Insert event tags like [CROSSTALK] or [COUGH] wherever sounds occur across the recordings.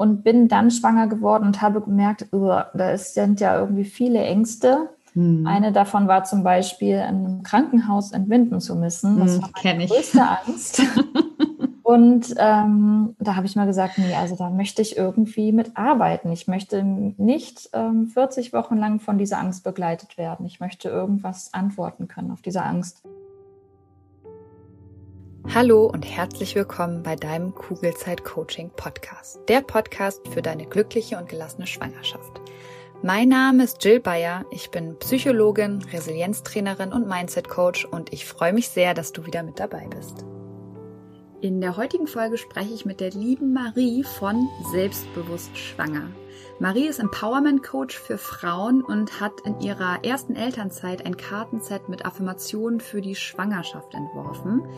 und bin dann schwanger geworden und habe gemerkt, uh, da sind ja irgendwie viele Ängste. Hm. Eine davon war zum Beispiel, im Krankenhaus entbinden zu müssen. Das hm, war meine größte [LAUGHS] Angst. Und ähm, da habe ich mal gesagt, nee, also da möchte ich irgendwie mit arbeiten. Ich möchte nicht ähm, 40 Wochen lang von dieser Angst begleitet werden. Ich möchte irgendwas antworten können auf diese Angst. Hallo und herzlich willkommen bei deinem Kugelzeit Coaching Podcast. Der Podcast für deine glückliche und gelassene Schwangerschaft. Mein Name ist Jill Bayer. Ich bin Psychologin, Resilienztrainerin und Mindset Coach und ich freue mich sehr, dass du wieder mit dabei bist. In der heutigen Folge spreche ich mit der lieben Marie von Selbstbewusst Schwanger. Marie ist Empowerment Coach für Frauen und hat in ihrer ersten Elternzeit ein Kartenset mit Affirmationen für die Schwangerschaft entworfen.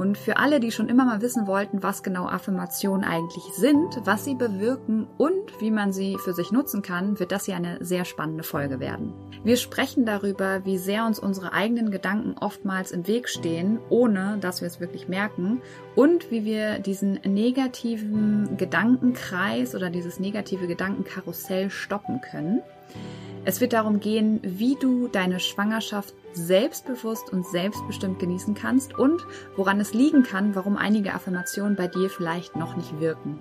Und für alle, die schon immer mal wissen wollten, was genau Affirmationen eigentlich sind, was sie bewirken und wie man sie für sich nutzen kann, wird das hier eine sehr spannende Folge werden. Wir sprechen darüber, wie sehr uns unsere eigenen Gedanken oftmals im Weg stehen, ohne dass wir es wirklich merken und wie wir diesen negativen Gedankenkreis oder dieses negative Gedankenkarussell stoppen können. Es wird darum gehen, wie du deine Schwangerschaft selbstbewusst und selbstbestimmt genießen kannst und woran es liegen kann, warum einige Affirmationen bei dir vielleicht noch nicht wirken.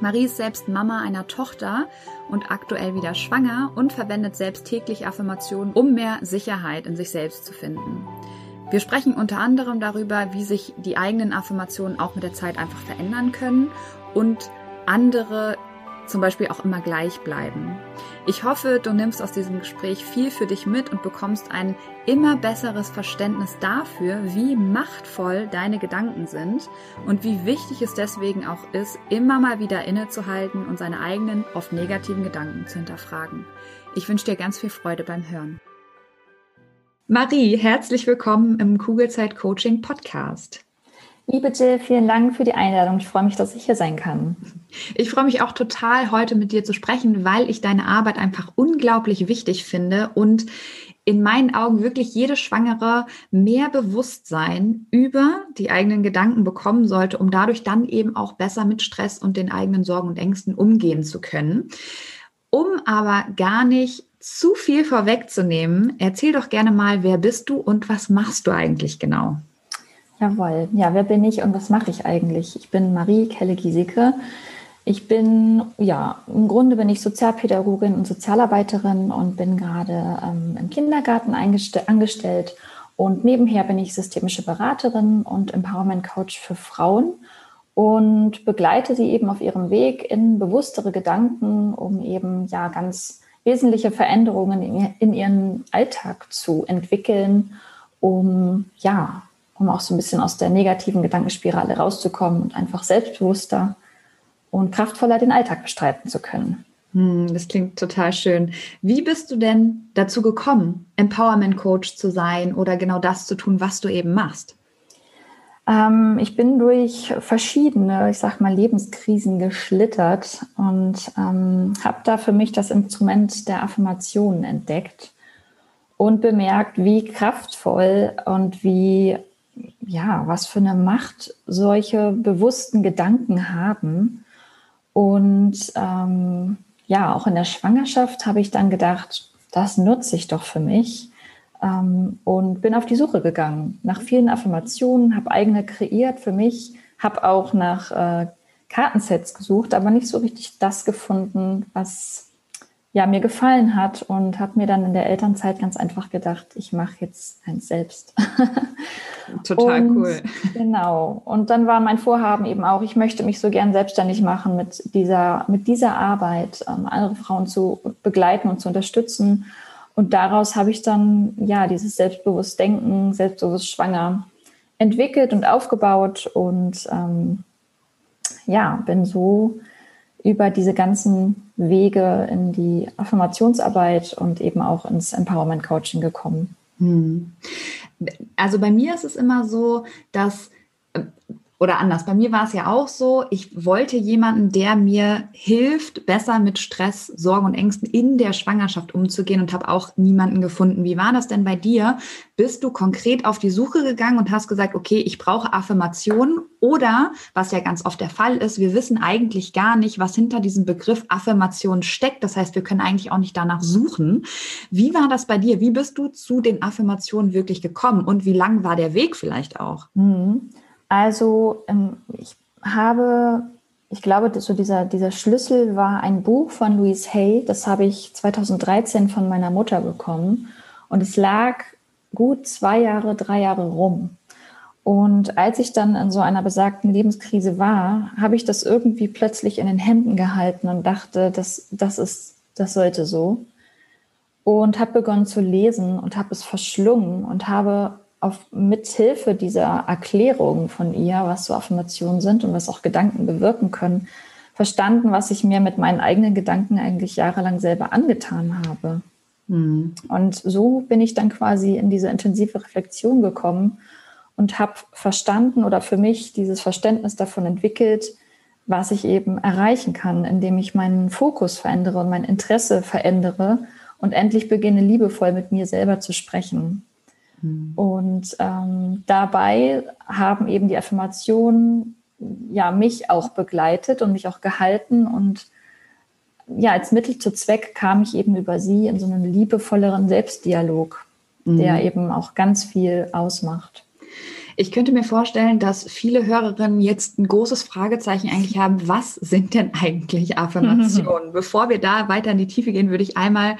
Marie ist selbst Mama einer Tochter und aktuell wieder schwanger und verwendet selbst täglich Affirmationen, um mehr Sicherheit in sich selbst zu finden. Wir sprechen unter anderem darüber, wie sich die eigenen Affirmationen auch mit der Zeit einfach verändern können und andere zum Beispiel auch immer gleich bleiben. Ich hoffe, du nimmst aus diesem Gespräch viel für dich mit und bekommst ein immer besseres Verständnis dafür, wie machtvoll deine Gedanken sind und wie wichtig es deswegen auch ist, immer mal wieder innezuhalten und seine eigenen, oft negativen Gedanken zu hinterfragen. Ich wünsche dir ganz viel Freude beim Hören. Marie, herzlich willkommen im Kugelzeit Coaching Podcast. Liebe Jill, vielen Dank für die Einladung. Ich freue mich, dass ich hier sein kann. Ich freue mich auch total, heute mit dir zu sprechen, weil ich deine Arbeit einfach unglaublich wichtig finde und in meinen Augen wirklich jede Schwangere mehr Bewusstsein über die eigenen Gedanken bekommen sollte, um dadurch dann eben auch besser mit Stress und den eigenen Sorgen und Ängsten umgehen zu können. Um aber gar nicht zu viel vorwegzunehmen, erzähl doch gerne mal, wer bist du und was machst du eigentlich genau? Jawohl. Ja, wer bin ich und was mache ich eigentlich? Ich bin Marie Kelle-Giesecke. Ich bin, ja, im Grunde bin ich Sozialpädagogin und Sozialarbeiterin und bin gerade ähm, im Kindergarten angestellt. Und nebenher bin ich systemische Beraterin und Empowerment Coach für Frauen und begleite sie eben auf ihrem Weg in bewusstere Gedanken, um eben ja ganz wesentliche Veränderungen in, in ihren Alltag zu entwickeln, um ja um auch so ein bisschen aus der negativen Gedankenspirale rauszukommen und einfach selbstbewusster und kraftvoller den Alltag bestreiten zu können. Hm, das klingt total schön. Wie bist du denn dazu gekommen, Empowerment Coach zu sein oder genau das zu tun, was du eben machst? Ähm, ich bin durch verschiedene, ich sag mal, Lebenskrisen geschlittert und ähm, habe da für mich das Instrument der Affirmationen entdeckt und bemerkt, wie kraftvoll und wie ja, was für eine Macht solche bewussten Gedanken haben. Und ähm, ja, auch in der Schwangerschaft habe ich dann gedacht, das nutze ich doch für mich ähm, und bin auf die Suche gegangen nach vielen Affirmationen, habe eigene kreiert für mich, habe auch nach äh, Kartensets gesucht, aber nicht so richtig das gefunden, was ja, mir gefallen hat und habe mir dann in der Elternzeit ganz einfach gedacht, ich mache jetzt eins selbst. [LAUGHS] Total und, cool. Genau. Und dann war mein Vorhaben eben auch, ich möchte mich so gern selbstständig machen mit dieser, mit dieser Arbeit, ähm, andere Frauen zu begleiten und zu unterstützen. Und daraus habe ich dann ja dieses selbstbewusst Denken, selbstbewusst Schwanger entwickelt und aufgebaut und ähm, ja, bin so über diese ganzen Wege in die Affirmationsarbeit und eben auch ins Empowerment Coaching gekommen. Hm. Also bei mir ist es immer so, dass oder anders. Bei mir war es ja auch so, ich wollte jemanden, der mir hilft, besser mit Stress, Sorgen und Ängsten in der Schwangerschaft umzugehen und habe auch niemanden gefunden. Wie war das denn bei dir? Bist du konkret auf die Suche gegangen und hast gesagt, okay, ich brauche Affirmationen oder, was ja ganz oft der Fall ist, wir wissen eigentlich gar nicht, was hinter diesem Begriff Affirmation steckt. Das heißt, wir können eigentlich auch nicht danach suchen. Wie war das bei dir? Wie bist du zu den Affirmationen wirklich gekommen und wie lang war der Weg vielleicht auch? Mhm. Also ähm, ich habe, ich glaube, so dieser, dieser Schlüssel war ein Buch von Louise Hay. Das habe ich 2013 von meiner Mutter bekommen. Und es lag gut zwei Jahre, drei Jahre rum. Und als ich dann in so einer besagten Lebenskrise war, habe ich das irgendwie plötzlich in den Händen gehalten und dachte, das, das ist, das sollte so. Und habe begonnen zu lesen und habe es verschlungen und habe auf mithilfe dieser Erklärung von ihr, was so Affirmationen sind und was auch Gedanken bewirken können, verstanden, was ich mir mit meinen eigenen Gedanken eigentlich jahrelang selber angetan habe. Mhm. Und so bin ich dann quasi in diese intensive Reflexion gekommen und habe verstanden oder für mich dieses Verständnis davon entwickelt, was ich eben erreichen kann, indem ich meinen Fokus verändere und mein Interesse verändere und endlich beginne, liebevoll mit mir selber zu sprechen. Mhm. Und ähm, dabei haben eben die Affirmationen ja mich auch begleitet und mich auch gehalten und ja, als Mittel zu Zweck kam ich eben über sie in so einen liebevolleren Selbstdialog, mhm. der eben auch ganz viel ausmacht. Ich könnte mir vorstellen, dass viele Hörerinnen jetzt ein großes Fragezeichen eigentlich haben, was sind denn eigentlich Affirmationen? [LAUGHS] Bevor wir da weiter in die Tiefe gehen, würde ich einmal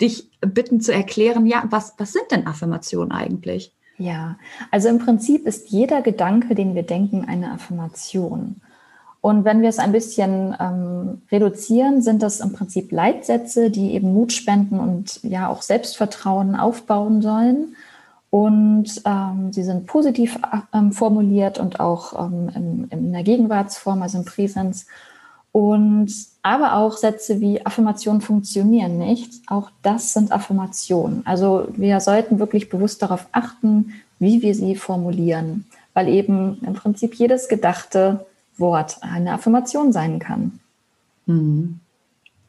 dich bitten zu erklären, ja, was, was sind denn Affirmationen eigentlich? Ja, also im Prinzip ist jeder Gedanke, den wir denken, eine Affirmation. Und wenn wir es ein bisschen ähm, reduzieren, sind das im Prinzip Leitsätze, die eben Mut spenden und ja auch Selbstvertrauen aufbauen sollen. Und ähm, sie sind positiv ähm, formuliert und auch ähm, in, in, der Gegenwartsform, also im Präsens. Und aber auch Sätze wie Affirmationen funktionieren nicht. Auch das sind Affirmationen. Also wir sollten wirklich bewusst darauf achten, wie wir sie formulieren, weil eben im Prinzip jedes gedachte Wort eine Affirmation sein kann. Mhm.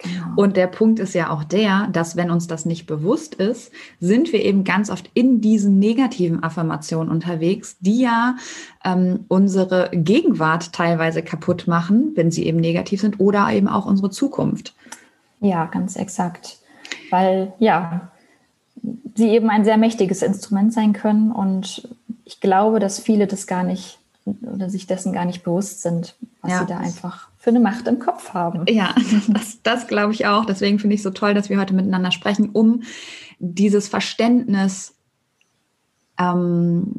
Genau. Und der Punkt ist ja auch der, dass wenn uns das nicht bewusst ist, sind wir eben ganz oft in diesen negativen Affirmationen unterwegs, die ja ähm, unsere Gegenwart teilweise kaputt machen, wenn sie eben negativ sind, oder eben auch unsere Zukunft. Ja, ganz exakt. Weil ja, sie eben ein sehr mächtiges Instrument sein können und ich glaube, dass viele das gar nicht oder sich dessen gar nicht bewusst sind, was ja. sie da einfach für eine Macht im Kopf haben. Ja, [LAUGHS] das, das glaube ich auch. Deswegen finde ich es so toll, dass wir heute miteinander sprechen, um dieses Verständnis ähm,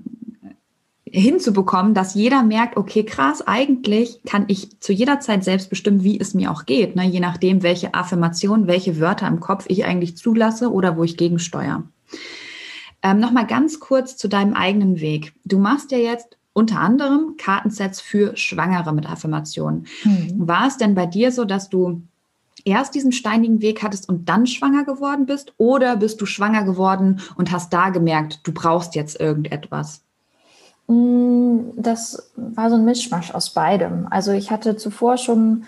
hinzubekommen, dass jeder merkt, okay, krass, eigentlich kann ich zu jeder Zeit selbst bestimmen, wie es mir auch geht, ne? je nachdem, welche Affirmation, welche Wörter im Kopf ich eigentlich zulasse oder wo ich gegensteuere. Ähm, Nochmal ganz kurz zu deinem eigenen Weg. Du machst ja jetzt unter anderem Kartensets für Schwangere mit Affirmationen. Mhm. War es denn bei dir so, dass du erst diesen steinigen Weg hattest und dann schwanger geworden bist? Oder bist du schwanger geworden und hast da gemerkt, du brauchst jetzt irgendetwas? Mm, das war so ein Mischmasch aus beidem. Also ich hatte zuvor schon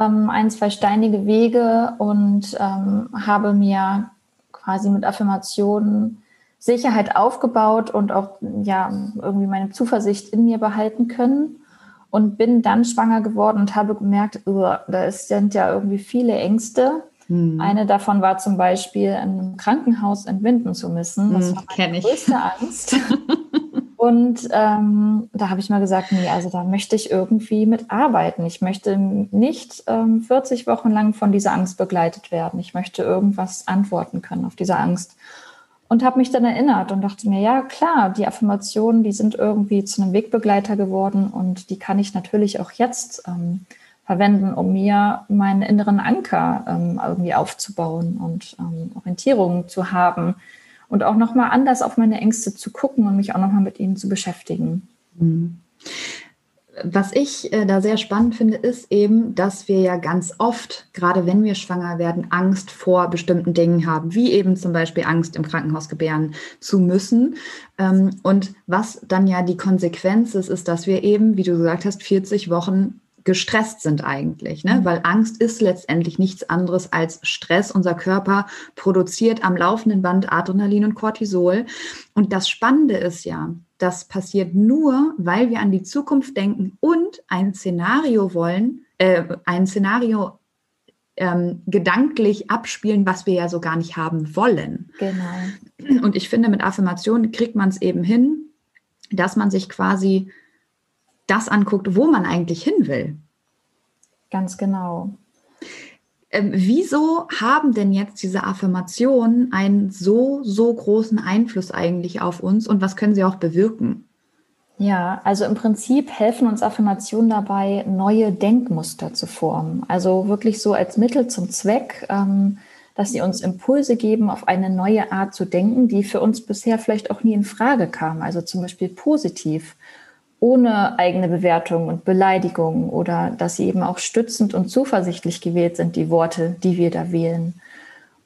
ähm, ein, zwei steinige Wege und ähm, habe mir quasi mit Affirmationen Sicherheit aufgebaut und auch ja irgendwie meine Zuversicht in mir behalten können und bin dann schwanger geworden und habe gemerkt, uh, da sind ja irgendwie viele Ängste. Hm. Eine davon war zum Beispiel, in einem Krankenhaus entbinden zu müssen. Das hm, war meine größte Angst. [LAUGHS] und ähm, da habe ich mal gesagt, nee, also da möchte ich irgendwie mitarbeiten. Ich möchte nicht ähm, 40 Wochen lang von dieser Angst begleitet werden. Ich möchte irgendwas antworten können auf diese Angst und habe mich dann erinnert und dachte mir, ja klar, die Affirmationen, die sind irgendwie zu einem Wegbegleiter geworden und die kann ich natürlich auch jetzt ähm, verwenden, um mir meinen inneren Anker ähm, irgendwie aufzubauen und ähm, Orientierung zu haben und auch nochmal anders auf meine Ängste zu gucken und mich auch nochmal mit ihnen zu beschäftigen. Mhm was ich äh, da sehr spannend finde, ist eben, dass wir ja ganz oft, gerade wenn wir schwanger werden, Angst vor bestimmten Dingen haben, wie eben zum Beispiel Angst im Krankenhaus gebären zu müssen. Ähm, und was dann ja die Konsequenz ist, ist, dass wir eben, wie du gesagt hast, 40 Wochen gestresst sind eigentlich, ne? Mhm. weil Angst ist letztendlich nichts anderes als Stress. Unser Körper produziert am laufenden Band Adrenalin und Cortisol. Und das Spannende ist ja, das passiert nur, weil wir an die Zukunft denken und ein Szenario wollen, äh, ein Szenario ähm, gedanklich abspielen, was wir ja so gar nicht haben wollen. Genau. Und ich finde, mit Affirmationen kriegt man es eben hin, dass man sich quasi das anguckt, wo man eigentlich hin will. Ganz genau. Ähm, wieso haben denn jetzt diese Affirmationen einen so, so großen Einfluss eigentlich auf uns und was können sie auch bewirken? Ja, also im Prinzip helfen uns Affirmationen dabei, neue Denkmuster zu formen. Also wirklich so als Mittel zum Zweck, ähm, dass sie uns Impulse geben, auf eine neue Art zu denken, die für uns bisher vielleicht auch nie in Frage kam. Also zum Beispiel positiv ohne eigene Bewertung und Beleidigung oder dass sie eben auch stützend und zuversichtlich gewählt sind, die Worte, die wir da wählen.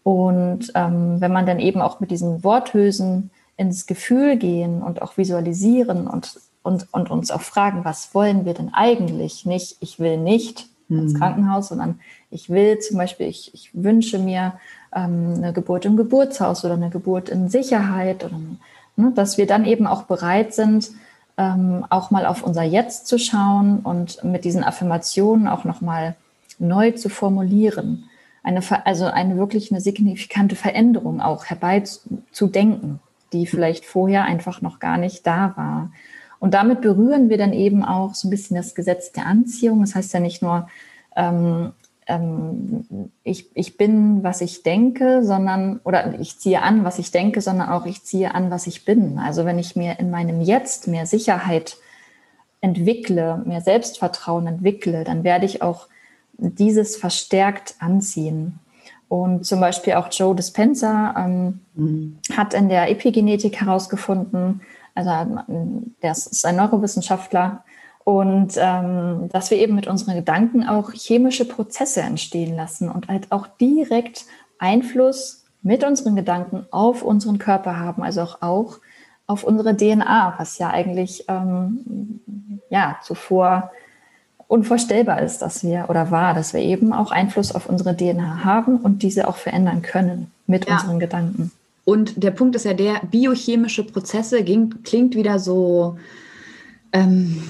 Und ähm, wenn man dann eben auch mit diesen Worthülsen ins Gefühl gehen und auch visualisieren und, und, und uns auch fragen, was wollen wir denn eigentlich? Nicht, ich will nicht ins mhm. Krankenhaus, sondern ich will zum Beispiel, ich, ich wünsche mir ähm, eine Geburt im Geburtshaus oder eine Geburt in Sicherheit oder ne, dass wir dann eben auch bereit sind, ähm, auch mal auf unser Jetzt zu schauen und mit diesen Affirmationen auch nochmal neu zu Eine, also eine wirklich eine signifikante Veränderung auch herbeizudenken, die vielleicht vorher einfach noch gar nicht da war. Und damit berühren wir dann eben auch so ein bisschen das Gesetz der Anziehung. Das heißt ja nicht nur, ähm, ähm, ich, ich bin, was ich denke, sondern, oder ich ziehe an, was ich denke, sondern auch ich ziehe an, was ich bin. Also wenn ich mir in meinem Jetzt mehr Sicherheit entwickle, mehr Selbstvertrauen entwickle, dann werde ich auch dieses verstärkt anziehen. Und zum Beispiel auch Joe Dispenza ähm, mhm. hat in der Epigenetik herausgefunden, also der ist ein Neurowissenschaftler, und ähm, dass wir eben mit unseren Gedanken auch chemische Prozesse entstehen lassen und halt auch direkt Einfluss mit unseren Gedanken auf unseren Körper haben, also auch, auch auf unsere DNA, was ja eigentlich ähm, ja zuvor unvorstellbar ist, dass wir oder war, dass wir eben auch Einfluss auf unsere DNA haben und diese auch verändern können mit ja. unseren Gedanken. Und der Punkt ist ja der, biochemische Prozesse ging, klingt wieder so ähm,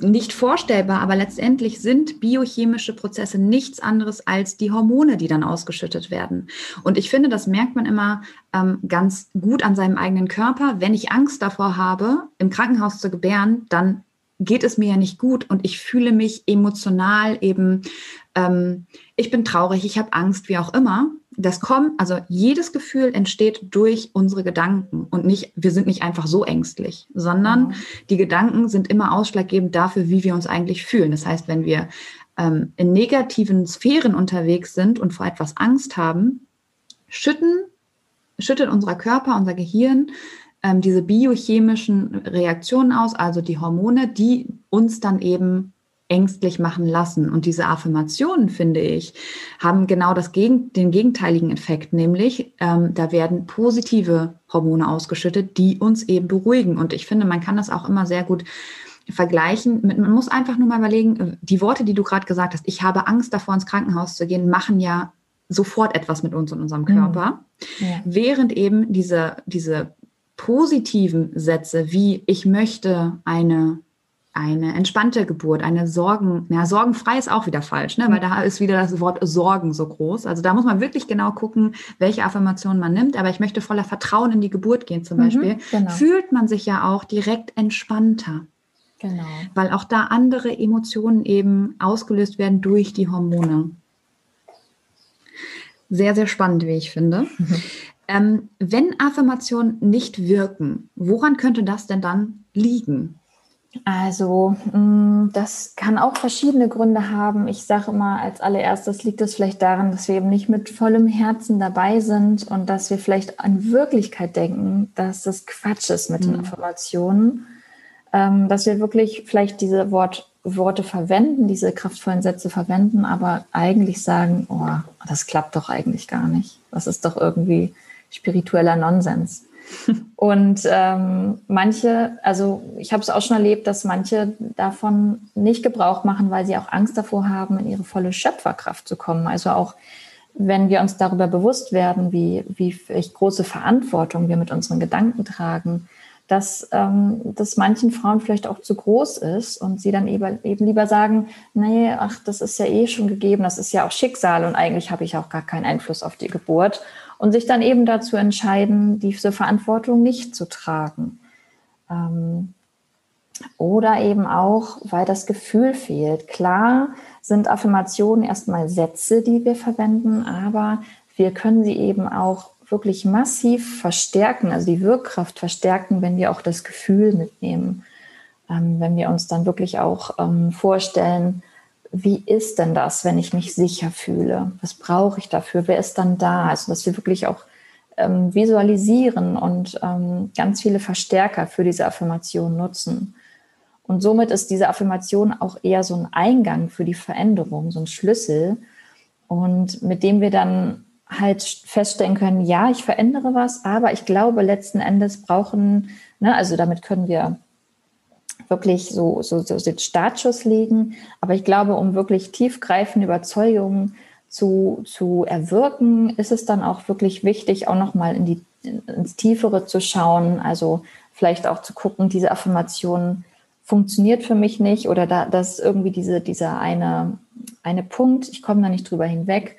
nicht vorstellbar, aber letztendlich sind biochemische Prozesse nichts anderes als die Hormone, die dann ausgeschüttet werden. Und ich finde, das merkt man immer ähm, ganz gut an seinem eigenen Körper. Wenn ich Angst davor habe, im Krankenhaus zu gebären, dann geht es mir ja nicht gut und ich fühle mich emotional eben, ähm, ich bin traurig, ich habe Angst, wie auch immer das kommt, also jedes Gefühl entsteht durch unsere Gedanken und nicht, wir sind nicht einfach so ängstlich, sondern mhm. die Gedanken sind immer ausschlaggebend dafür, wie wir uns eigentlich fühlen. Das heißt, wenn wir ähm, in negativen Sphären unterwegs sind und vor etwas Angst haben, schütten, schüttet unser Körper, unser Gehirn ähm, diese biochemischen Reaktionen aus, also die Hormone, die uns dann eben ängstlich machen lassen. Und diese Affirmationen, finde ich, haben genau das Gegen, den gegenteiligen Effekt, nämlich ähm, da werden positive Hormone ausgeschüttet, die uns eben beruhigen. Und ich finde, man kann das auch immer sehr gut vergleichen. Mit, man muss einfach nur mal überlegen, die Worte, die du gerade gesagt hast, ich habe Angst davor, ins Krankenhaus zu gehen, machen ja sofort etwas mit uns und unserem mhm. Körper. Mhm. Ja. Während eben diese, diese positiven Sätze wie ich möchte eine eine entspannte Geburt, eine Sorgen, ja, sorgenfrei ist auch wieder falsch, ne? weil da ist wieder das Wort Sorgen so groß. Also da muss man wirklich genau gucken, welche Affirmationen man nimmt. Aber ich möchte voller Vertrauen in die Geburt gehen zum mhm, Beispiel. Genau. Fühlt man sich ja auch direkt entspannter. Genau. Weil auch da andere Emotionen eben ausgelöst werden durch die Hormone. Sehr, sehr spannend, wie ich finde. Mhm. Ähm, wenn Affirmationen nicht wirken, woran könnte das denn dann liegen? Also, mm, das kann auch verschiedene Gründe haben. Ich sage immer, als allererstes liegt es vielleicht daran, dass wir eben nicht mit vollem Herzen dabei sind und dass wir vielleicht an Wirklichkeit denken, dass das Quatsch ist mit mhm. den Informationen. Ähm, dass wir wirklich vielleicht diese Wort Worte verwenden, diese kraftvollen Sätze verwenden, aber eigentlich sagen, oh, das klappt doch eigentlich gar nicht. Das ist doch irgendwie spiritueller Nonsens. Und ähm, manche, also ich habe es auch schon erlebt, dass manche davon nicht Gebrauch machen, weil sie auch Angst davor haben, in ihre volle Schöpferkraft zu kommen. Also auch wenn wir uns darüber bewusst werden, wie, wie große Verantwortung wir mit unseren Gedanken tragen, dass ähm, das manchen Frauen vielleicht auch zu groß ist und sie dann eben, eben lieber sagen, nee, ach, das ist ja eh schon gegeben, das ist ja auch Schicksal und eigentlich habe ich auch gar keinen Einfluss auf die Geburt und sich dann eben dazu entscheiden, diese Verantwortung nicht zu tragen. Ähm, oder eben auch, weil das Gefühl fehlt. Klar sind Affirmationen erstmal Sätze, die wir verwenden, aber wir können sie eben auch wirklich massiv verstärken, also die Wirkkraft verstärken, wenn wir auch das Gefühl mitnehmen. Ähm, wenn wir uns dann wirklich auch ähm, vorstellen, wie ist denn das, wenn ich mich sicher fühle? Was brauche ich dafür? Wer ist dann da? Also, dass wir wirklich auch ähm, visualisieren und ähm, ganz viele Verstärker für diese Affirmation nutzen. Und somit ist diese Affirmation auch eher so ein Eingang für die Veränderung, so ein Schlüssel. Und mit dem wir dann halt feststellen können, ja, ich verändere was, aber ich glaube, letzten Endes brauchen, ne, also damit können wir wirklich so, so, so den Startschuss legen. Aber ich glaube, um wirklich tiefgreifende Überzeugungen zu, zu erwirken, ist es dann auch wirklich wichtig, auch nochmal in die, ins Tiefere zu schauen. Also vielleicht auch zu gucken, diese Affirmation funktioniert für mich nicht oder da, das irgendwie diese, dieser eine, eine Punkt, ich komme da nicht drüber hinweg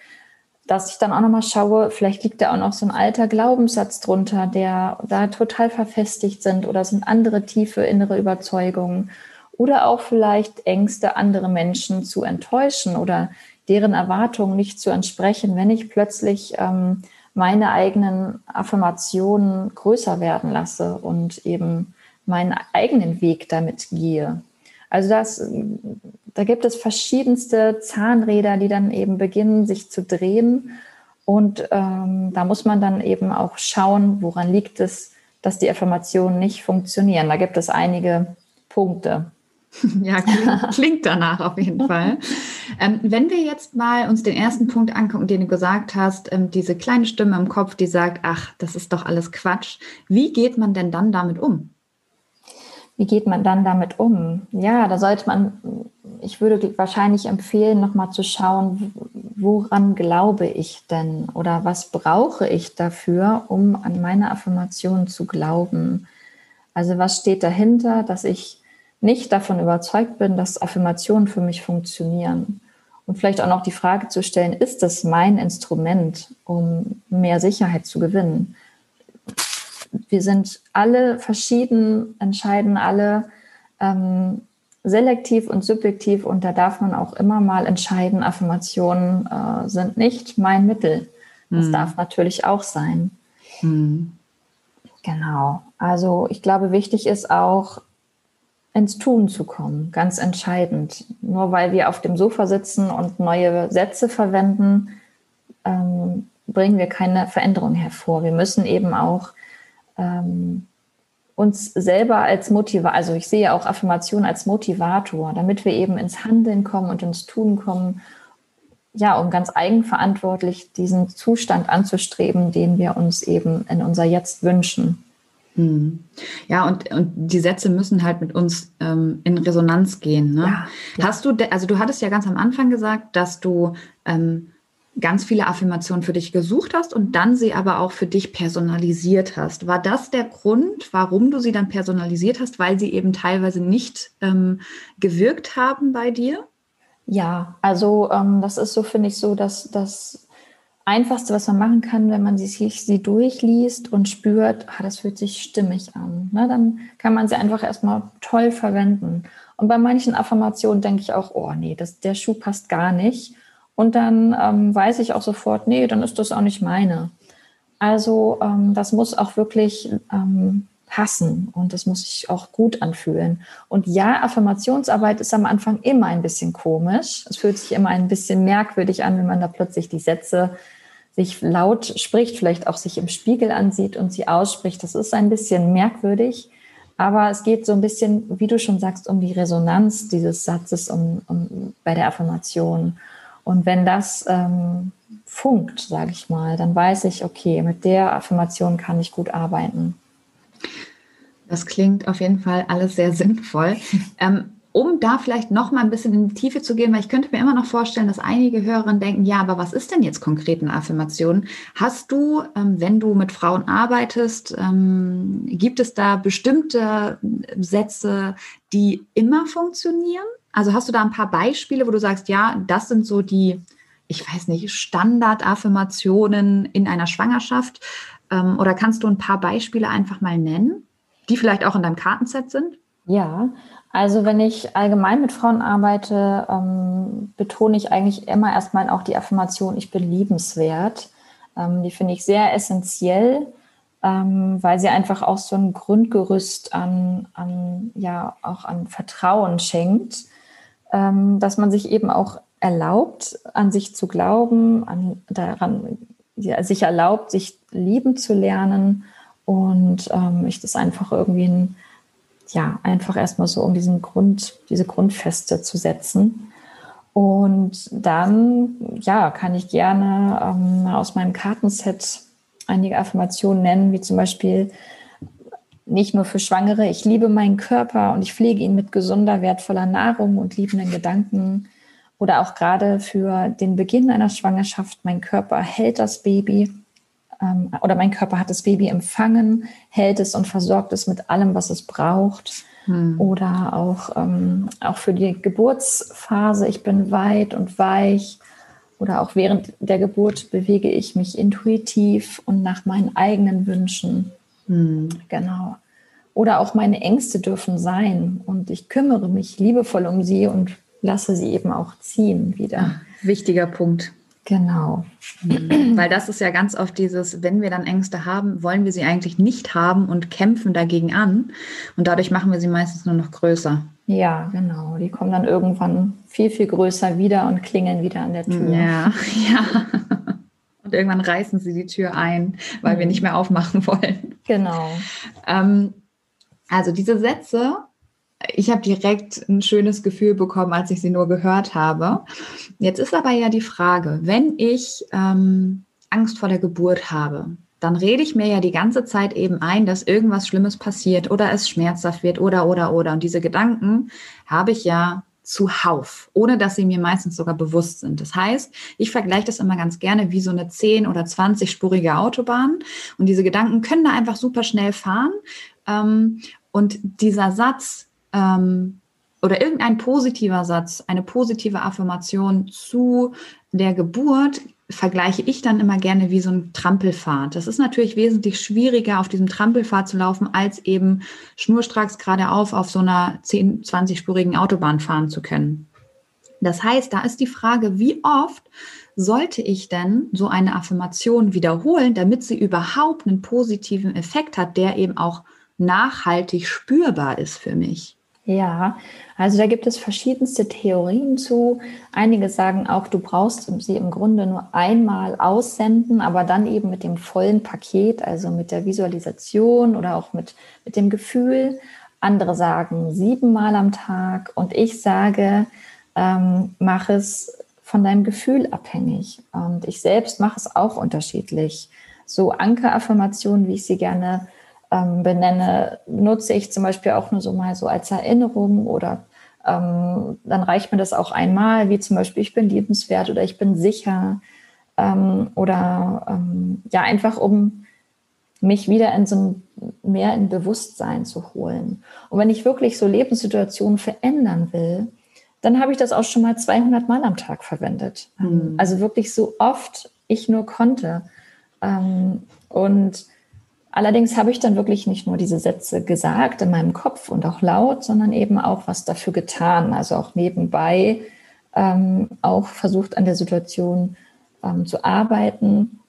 dass ich dann auch nochmal schaue, vielleicht liegt da auch noch so ein alter Glaubenssatz drunter, der da total verfestigt sind oder sind andere tiefe innere Überzeugungen oder auch vielleicht Ängste, andere Menschen zu enttäuschen oder deren Erwartungen nicht zu entsprechen, wenn ich plötzlich ähm, meine eigenen Affirmationen größer werden lasse und eben meinen eigenen Weg damit gehe. Also das, da gibt es verschiedenste Zahnräder, die dann eben beginnen, sich zu drehen. Und ähm, da muss man dann eben auch schauen, woran liegt es, dass die Affirmationen nicht funktionieren. Da gibt es einige Punkte. [LAUGHS] Ja, klingt, danach auf jeden Fall. Ähm, wenn wir jetzt mal uns den ersten Punkt angucken, den du gesagt hast, ähm, diese kleine Stimme im Kopf, die sagt, ach, das ist doch alles Quatsch. Wie geht man denn dann damit um? Wie geht man dann damit um? Ja, da sollte man, ich würde wahrscheinlich empfehlen, nochmal zu schauen, woran glaube ich denn oder was brauche ich dafür, um an meine Affirmation zu glauben? Also was steht dahinter, dass ich nicht davon überzeugt bin, dass Affirmationen für mich funktionieren? Und vielleicht auch noch die Frage zu stellen, ist das mein Instrument, um mehr Sicherheit zu gewinnen? Wir sind alle verschieden, entscheiden alle ähm, selektiv und subjektiv und da darf man auch immer mal entscheiden, Affirmationen äh, sind nicht mein Mittel. Das mhm. darf natürlich auch sein. Mhm. Genau. Also ich glaube, wichtig ist auch, ins Tun zu kommen, ganz entscheidend. Nur weil wir auf dem Sofa sitzen und neue Sätze verwenden, ähm, bringen wir keine Veränderung hervor. Wir müssen eben auch ähm, uns selber als Motivator, also ich sehe auch Affirmation als Motivator, damit wir eben ins Handeln kommen und ins Tun kommen, ja, um ganz eigenverantwortlich diesen Zustand anzustreben, den wir uns eben in unser Jetzt wünschen. Hm. Ja, und, und die Sätze müssen halt mit uns ähm, in Resonanz gehen. Ne? Ja, ja. Hast du, also du hattest ja ganz am Anfang gesagt, dass du ähm, ganz viele Affirmationen für dich gesucht hast und dann sie aber auch für dich personalisiert hast. War das der Grund, warum du sie dann personalisiert hast, weil sie eben teilweise nicht ähm, gewirkt haben bei dir? Ja, also ähm, das ist so, finde ich, so, dass das Einfachste, was man machen kann, wenn man sie, sie durchliest und spürt, ah, das fühlt sich stimmig an. Ne? Dann kann man sie einfach erstmal toll verwenden. Und bei manchen Affirmationen denke ich auch, oh nee, das, der Schuh passt gar nicht. Und dann ähm, weiß ich auch sofort, nee, dann ist das auch nicht meine. Also ähm, das muss auch wirklich ähm, passen und das muss sich auch gut anfühlen. Und ja, Affirmationsarbeit ist am Anfang immer ein bisschen komisch. Es fühlt sich immer ein bisschen merkwürdig an, wenn man da plötzlich die Sätze sich laut spricht, vielleicht auch sich im Spiegel ansieht und sie ausspricht. Das ist ein bisschen merkwürdig. Aber es geht so ein bisschen, wie du schon sagst, um die Resonanz dieses Satzes um, um bei der Affirmation. Und wenn das ähm, funkt, sage ich mal, dann weiß ich, okay, mit der Affirmation kann ich gut arbeiten. Das klingt auf jeden Fall alles sehr sinnvoll. [LAUGHS] Ähm, um da vielleicht noch mal ein bisschen in die Tiefe zu gehen, weil ich könnte mir immer noch vorstellen, dass einige Hörerinnen denken, ja, aber was ist denn jetzt konkret eine Affirmation? Hast du, ähm, wenn du mit Frauen arbeitest, ähm, gibt es da bestimmte Sätze, die immer funktionieren? Also hast du da ein paar Beispiele, wo du sagst, ja, das sind so die, ich weiß nicht, Standard-Affirmationen in einer Schwangerschaft? Ähm, oder kannst du ein paar Beispiele einfach mal nennen, die vielleicht auch in deinem Kartenset sind? Ja, also wenn ich allgemein mit Frauen arbeite, ähm, betone ich eigentlich immer erstmal auch die Affirmation, ich bin liebenswert. Ähm, die finde ich sehr essentiell, ähm, weil sie einfach auch so ein Grundgerüst an, an ja, auch an Vertrauen schenkt, dass man sich eben auch erlaubt, an sich zu glauben, an, daran, ja, sich erlaubt, sich lieben zu lernen und ähm, ich das einfach irgendwie ein ja, einfach erstmal so, um diesen Grund, diese Grundfeste zu setzen. Und dann, ja, kann ich gerne ähm, aus meinem Kartenset einige Affirmationen nennen, wie zum Beispiel nicht nur für Schwangere, ich liebe meinen Körper und ich pflege ihn mit gesunder, wertvoller Nahrung und liebenden Gedanken. Oder auch gerade für den Beginn einer Schwangerschaft, mein Körper hält das Baby ähm, oder mein Körper hat das Baby empfangen, hält es und versorgt es mit allem, was es braucht. Hm. Oder auch, ähm, auch für die Geburtsphase, ich bin weit und weich. Oder auch während der Geburt bewege ich mich intuitiv und nach meinen eigenen Wünschen. Hm. Genau. Oder auch meine Ängste dürfen sein und ich kümmere mich liebevoll um sie und lasse sie eben auch ziehen wieder. Ach, wichtiger Punkt. Genau. Mhm. Weil das ist ja ganz oft dieses, wenn wir dann Ängste haben, wollen wir sie eigentlich nicht haben und kämpfen dagegen an. Und dadurch machen wir sie meistens nur noch größer. Ja, genau. Die kommen dann irgendwann viel, viel größer wieder und klingeln wieder an der Tür. Ja, [LAUGHS] ja. Und irgendwann reißen sie die Tür ein, weil mhm. wir nicht mehr aufmachen wollen. Genau. Ähm, also diese Sätze ich habe direkt ein schönes Gefühl bekommen, als ich sie nur gehört habe. Jetzt ist aber ja die Frage, wenn ich ähm, Angst vor der Geburt habe, dann rede ich mir ja die ganze Zeit eben ein, dass irgendwas Schlimmes passiert oder es schmerzhaft wird oder, oder, oder. Und diese Gedanken habe ich ja zuhauf, ohne dass sie mir meistens sogar bewusst sind. Das heißt, ich vergleiche das immer ganz gerne wie so eine 10- oder 20-spurige Autobahn. Und diese Gedanken können da einfach super schnell fahren. Ähm, und dieser Satz, ähm, oder irgendein positiver Satz, eine positive Affirmation zu der Geburt vergleiche ich dann immer gerne wie so ein Trampelfahrt. Das ist natürlich wesentlich schwieriger, auf diesem Trampelfahrt zu laufen, als eben schnurstracks geradeauf auf so einer 10, 20-spurigen Autobahn fahren zu können. Das heißt, da ist die Frage, wie oft sollte ich denn so eine Affirmation wiederholen, damit sie überhaupt einen positiven Effekt hat, der eben auch nachhaltig spürbar ist für mich? Ja, also da gibt es verschiedenste Theorien zu. Einige sagen auch, du brauchst sie im Grunde nur einmal aussenden, aber dann eben mit dem vollen Paket, also mit der Visualisation oder auch mit, mit dem Gefühl. Andere sagen siebenmal am Tag und ich sage, ähm, mach es von deinem Gefühl abhängig. Und ich selbst mache es auch unterschiedlich. So Ankeraffirmationen, wie ich sie gerne ähm, benenne, nutze ich zum Beispiel auch nur so mal so als Erinnerung oder ähm, dann reicht mir das auch einmal, wie zum Beispiel ich bin liebenswert oder ich bin sicher ähm, oder ähm, ja einfach um mich wieder in so ein mehr in Bewusstsein zu holen. Und wenn ich wirklich so Lebenssituationen verändern will, dann habe ich das auch schon mal 200 Mal am Tag verwendet. Mhm. Also wirklich so oft ich nur konnte. Ähm, und Allerdings habe ich dann wirklich nicht nur diese Sätze gesagt in meinem Kopf und auch laut, sondern eben auch was dafür getan. Also auch nebenbei ähm, auch versucht an der Situation ähm, zu arbeiten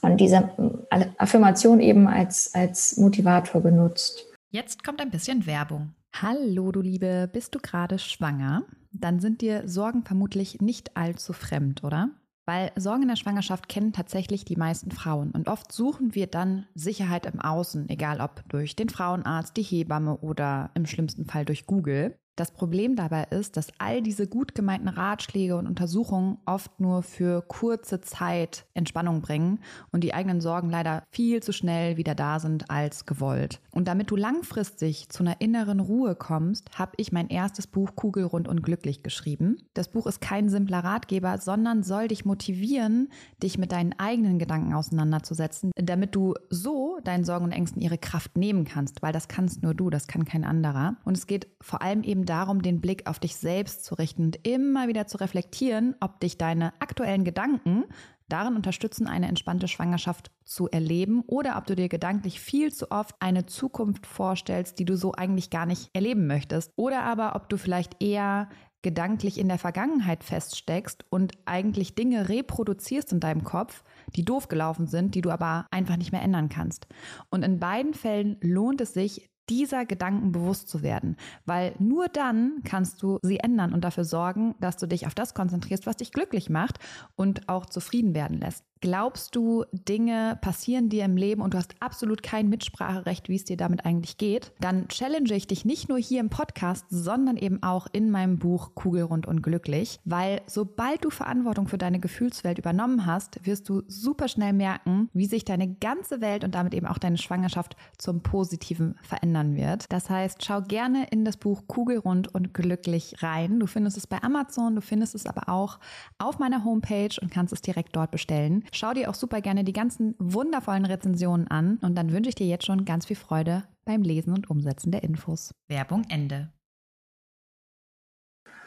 und diese äh, Affirmation eben als, als Motivator benutzt. Jetzt kommt ein bisschen Werbung. Hallo, du Liebe, bist du gerade schwanger? Dann sind dir Sorgen vermutlich nicht allzu fremd, oder? Weil Sorgen in der Schwangerschaft kennen tatsächlich die meisten Frauen. Und oft suchen wir dann Sicherheit im Außen, egal ob durch den Frauenarzt, die Hebamme oder im schlimmsten Fall durch Google. Das Problem dabei ist, dass all diese gut gemeinten Ratschläge und Untersuchungen oft nur für kurze Zeit Entspannung bringen und die eigenen Sorgen leider viel zu schnell wieder da sind als gewollt. Und damit du langfristig zu einer inneren Ruhe kommst, habe ich mein erstes Buch Kugelrund und glücklich geschrieben. Das Buch ist kein simpler Ratgeber, sondern soll dich motivieren, dich mit deinen eigenen Gedanken auseinanderzusetzen, damit du so deinen Sorgen und Ängsten ihre Kraft nehmen kannst, weil das kannst nur du, das kann kein anderer. Und es geht vor allem eben darum, den Blick auf dich selbst zu richten und immer wieder zu reflektieren, ob dich deine aktuellen Gedanken darin unterstützen, eine entspannte Schwangerschaft zu erleben oder ob du dir gedanklich viel zu oft eine Zukunft vorstellst, die du so eigentlich gar nicht erleben möchtest. Oder aber ob du vielleicht eher gedanklich in der Vergangenheit feststeckst und eigentlich Dinge reproduzierst in deinem Kopf, die doof gelaufen sind, die du aber einfach nicht mehr ändern kannst. Und in beiden Fällen lohnt es sich, dieser Gedanken bewusst zu werden, weil nur dann kannst du sie ändern und dafür sorgen, dass du dich auf das konzentrierst, was dich glücklich macht und auch zufrieden werden lässt. Glaubst du, Dinge passieren dir im Leben und du hast absolut kein Mitspracherecht, wie es dir damit eigentlich geht? Dann challenge ich dich nicht nur hier im Podcast, sondern eben auch in meinem Buch Kugelrund und Glücklich, weil sobald du Verantwortung für deine Gefühlswelt übernommen hast, wirst du super schnell merken, wie sich deine ganze Welt und damit eben auch deine Schwangerschaft zum Positiven verändern wird. Das heißt, schau gerne in das Buch Kugelrund und Glücklich rein. Du findest es bei Amazon, du findest es aber auch auf meiner Homepage und kannst es direkt dort bestellen. Schau dir auch super gerne die ganzen wundervollen Rezensionen an und dann wünsche ich dir jetzt schon ganz viel Freude beim Lesen und Umsetzen der Infos. Werbung Ende.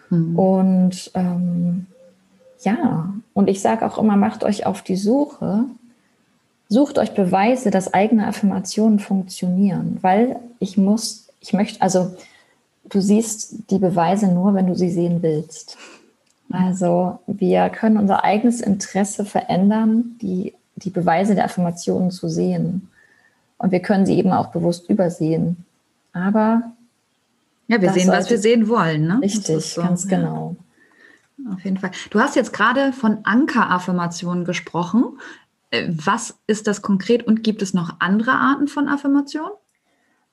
Mhm. Und ähm, ja, und ich sage auch immer, macht euch auf die Suche, sucht euch Beweise, dass eigene Affirmationen funktionieren, weil ich muss, ich möchte, also du siehst die Beweise nur, wenn du sie sehen willst. Also wir können unser eigenes Interesse verändern, die, die Beweise der Affirmationen zu sehen. Und wir können sie eben auch bewusst übersehen. Aber ja, wir sehen, was wir sehen wollen. Ne? Richtig, so, ganz ja. genau. Auf jeden Fall. Du hast jetzt gerade von Anker-Affirmationen gesprochen. Äh, was ist das konkret und gibt es noch andere Arten von Affirmationen?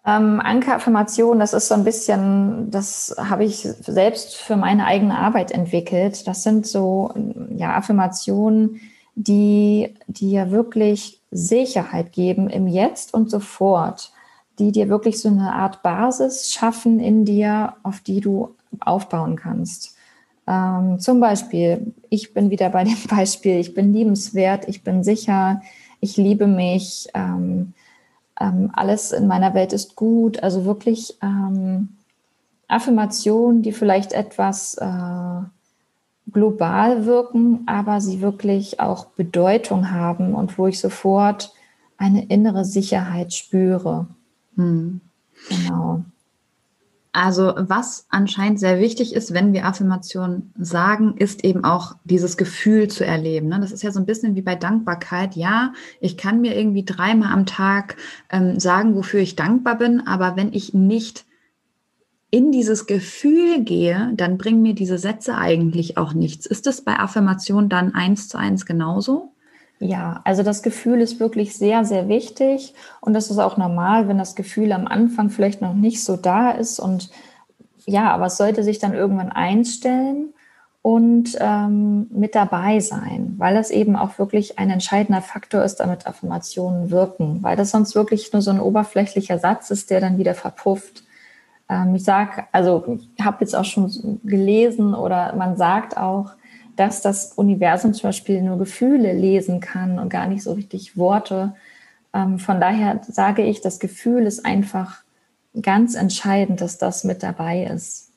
Ähm, Ankeraffirmation, das ist so ein bisschen, das habe ich selbst für meine eigene Arbeit entwickelt. Das sind so ja, Affirmationen, die dir wirklich Sicherheit geben im Jetzt und sofort, die dir wirklich so eine Art Basis schaffen in dir, auf die du aufbauen kannst. Ähm, zum Beispiel, ich bin wieder bei dem [LAUGHS] Beispiel, ich bin liebenswert, ich bin sicher, ich liebe mich. Ähm, ähm, alles in meiner Welt ist gut. Also wirklich ähm, Affirmationen, die vielleicht etwas äh, global wirken, aber sie wirklich auch Bedeutung haben und wo ich sofort eine innere Sicherheit spüre. Hm. Genau. Also was anscheinend sehr wichtig ist, wenn wir Affirmationen sagen, ist eben auch dieses Gefühl zu erleben. Ne? Das ist ja so ein bisschen wie bei Dankbarkeit. Ja, ich kann mir irgendwie dreimal am Tag ähm, sagen, wofür ich dankbar bin, aber wenn ich nicht in dieses Gefühl gehe, dann bringen mir diese Sätze eigentlich auch nichts. Ist das bei Affirmationen dann eins zu eins genauso? Ja, also das Gefühl ist wirklich sehr, sehr wichtig. Und das ist auch normal, wenn das Gefühl am Anfang vielleicht noch nicht so da ist. Und ja, aber es sollte sich dann irgendwann einstellen und ähm, mit dabei sein, weil das eben auch wirklich ein entscheidender Faktor ist, damit Affirmationen wirken, weil das sonst wirklich nur so ein oberflächlicher Satz ist, der dann wieder verpufft. Ähm, ich sage, also ich habe jetzt auch schon gelesen oder man sagt auch, dass das Universum zum Beispiel nur Gefühle lesen kann und gar nicht so richtig Worte. Ähm, von daher sage ich, das Gefühl ist einfach ganz entscheidend, dass das mit dabei ist.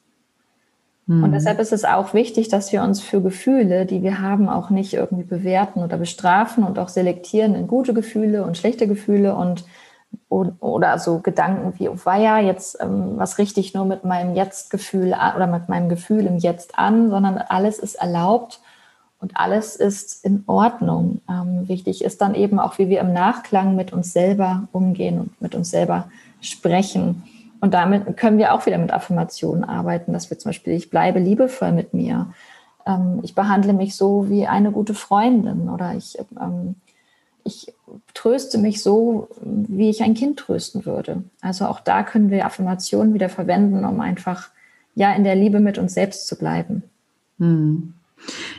Mhm. Und deshalb ist es auch wichtig, dass wir uns für Gefühle, die wir haben, auch nicht irgendwie bewerten oder bestrafen und auch selektieren in gute Gefühle und schlechte Gefühle und oder so Gedanken wie, oh weia, jetzt ähm, was richte ich nur mit meinem Jetzt-Gefühl oder mit meinem Gefühl im Jetzt an, sondern alles ist erlaubt und alles ist in Ordnung. Ähm, wichtig ist dann eben auch, wie wir im Nachklang mit uns selber umgehen und mit uns selber sprechen. Und damit können wir auch wieder mit Affirmationen arbeiten, dass wir zum Beispiel, ich bleibe liebevoll mit mir. ähm, ich behandle mich so wie eine gute Freundin oder ich, ähm, ich tröste mich so, wie ich ein Kind trösten würde. Also auch da können wir Affirmationen wieder verwenden, um einfach ja in der Liebe mit uns selbst zu bleiben. Hm.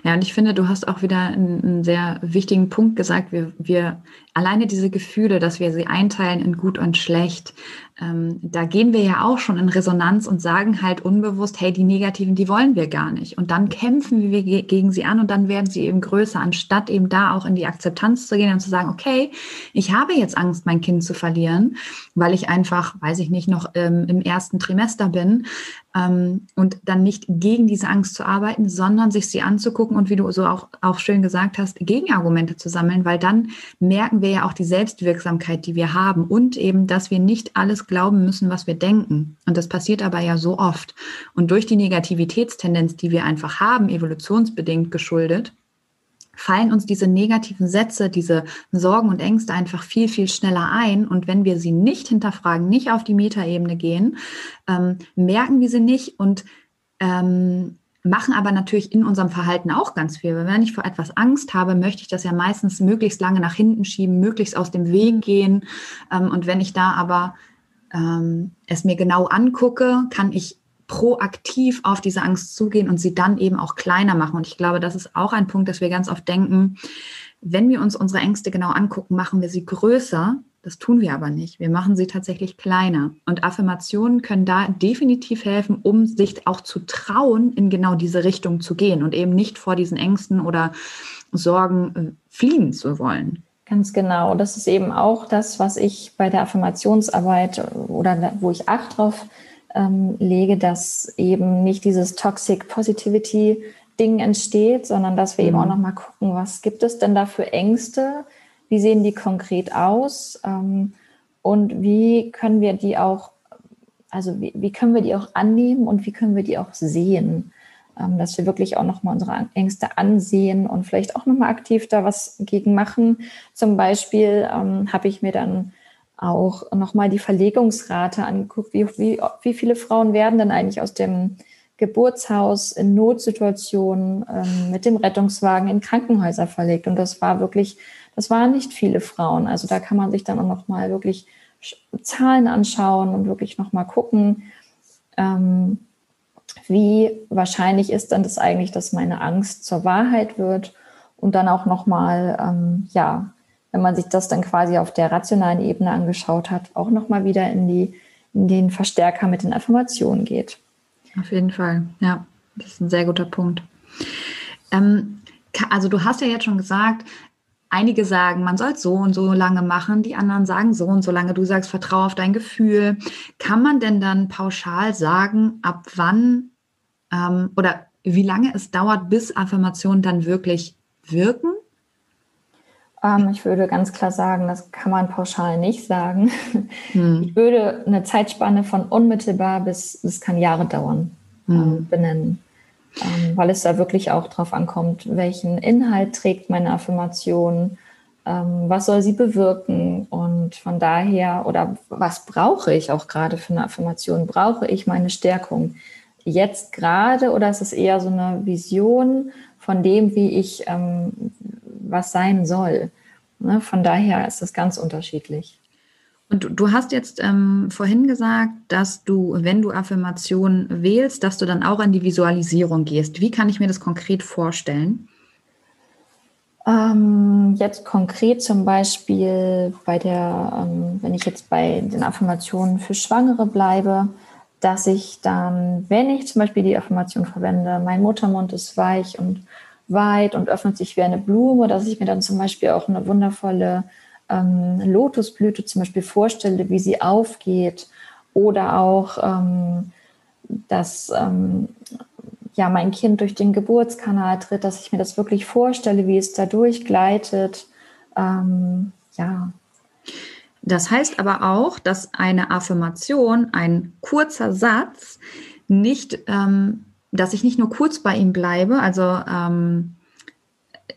Ja, und ich finde, du hast auch wieder einen, einen, sehr wichtigen Punkt gesagt. Wir, wir alleine diese Gefühle, dass wir sie einteilen in gut und schlecht, ähm, da gehen wir ja auch schon in Resonanz und sagen halt unbewusst, hey, die negativen, die wollen wir gar nicht. Und dann kämpfen wir ge gegen sie an und dann werden sie eben größer, anstatt eben da auch in die Akzeptanz zu gehen und zu sagen, okay, ich habe jetzt Angst, mein Kind zu verlieren, weil ich einfach, weiß ich nicht, noch ähm, im ersten Trimester bin. Ähm, und dann nicht gegen diese Angst zu arbeiten, sondern sich sie anzugucken und wie du so auch, auch schön gesagt hast, Gegenargumente zu sammeln, weil dann merken wir ja auch die Selbstwirksamkeit, die wir haben und eben, dass wir nicht alles glauben müssen, was wir denken. Und das passiert aber ja so oft. Und durch die Negativitätstendenz, die wir einfach haben, evolutionsbedingt geschuldet, fallen uns diese negativen Sätze, diese Sorgen und Ängste einfach viel, viel schneller ein. Und wenn wir sie nicht hinterfragen, nicht auf die Metaebene gehen, ähm, merken wir sie nicht und ähm, machen aber natürlich in unserem Verhalten auch ganz viel. Wenn ich vor etwas Angst habe, möchte ich das ja meistens möglichst lange nach hinten schieben, möglichst aus dem Weg gehen. Ähm, und wenn ich da aber ähm, es mir genau angucke, kann ich proaktiv auf diese Angst zugehen und sie dann eben auch kleiner machen. Und ich glaube, das ist auch ein Punkt, dass wir ganz oft denken, wenn wir uns unsere Ängste genau angucken, machen wir sie größer. Das tun wir aber nicht. Wir machen sie tatsächlich kleiner. Und Affirmationen können da definitiv helfen, um sich auch zu trauen, in genau diese Richtung zu gehen und eben nicht vor diesen Ängsten oder Sorgen äh, fliehen zu wollen. Ganz genau. Das ist eben auch das, was ich bei der Affirmationsarbeit oder wo ich Acht drauf ähm, lege, dass eben nicht dieses Toxic Positivity Ding entsteht, sondern dass wir mhm. eben auch nochmal gucken, was gibt es denn da für Ängste? Wie sehen die konkret aus? Ähm, und wie können wir die auch, also wie, wie können wir die auch annehmen und wie können wir die auch sehen? Ähm, dass wir wirklich auch nochmal unsere Ängste ansehen und vielleicht auch nochmal aktiv da was gegen machen. Zum Beispiel ähm, habe ich mir dann auch nochmal die Verlegungsrate angeguckt. Wie, wie, wie viele Frauen werden denn eigentlich aus dem Geburtshaus in Notsituationen ähm, mit dem Rettungswagen in Krankenhäuser verlegt? Und das war wirklich, das waren nicht viele Frauen. Also da kann man sich dann auch nochmal wirklich Zahlen anschauen und wirklich nochmal gucken, ähm, wie wahrscheinlich ist dann das eigentlich, dass meine Angst zur Wahrheit wird und dann auch nochmal, ähm, ja, wenn man sich das dann quasi auf der rationalen Ebene angeschaut hat, auch nochmal wieder in, die, in den Verstärker mit den Affirmationen geht. Auf jeden Fall, ja, das ist ein sehr guter Punkt. Ähm, also du hast ja jetzt schon gesagt, einige sagen, man soll es so und so lange machen, die anderen sagen so und so lange. Du sagst, vertraue auf dein Gefühl. Kann man denn dann pauschal sagen, ab wann ähm, oder wie lange es dauert, bis Affirmationen dann wirklich wirken? Ähm, ich würde ganz klar sagen, das kann man pauschal nicht sagen. Hm. Ich würde eine Zeitspanne von unmittelbar bis, es kann Jahre dauern, hm. ähm, benennen. Ähm, weil es da wirklich auch drauf ankommt, welchen Inhalt trägt meine Affirmation, ähm, was soll sie bewirken und von daher, oder was brauche ich auch gerade für eine Affirmation? Brauche ich meine Stärkung? jetzt gerade oder ist es eher so eine Vision von dem, wie ich ähm, was sein soll? Ne? Von daher ist es ganz unterschiedlich. Und du hast jetzt ähm, vorhin gesagt, dass du, wenn du Affirmationen wählst, dass du dann auch an die Visualisierung gehst. Wie kann ich mir das konkret vorstellen? Ähm, jetzt konkret zum Beispiel bei der, ähm, wenn ich jetzt bei den Affirmationen für Schwangere bleibe, dass ich dann, wenn ich zum Beispiel die Affirmation verwende, mein Muttermund ist weich und weit und öffnet sich wie eine Blume, dass ich mir dann zum Beispiel auch eine wundervolle ähm, Lotusblüte zum Beispiel vorstelle, wie sie aufgeht oder auch, ähm, dass ähm, ja mein Kind durch den Geburtskanal tritt, dass ich mir das wirklich vorstelle, wie es da durchgleitet. Ähm, ja, das heißt aber auch, dass eine Affirmation, ein kurzer Satz, nicht, ähm, dass ich nicht nur kurz bei ihm bleibe, also ähm,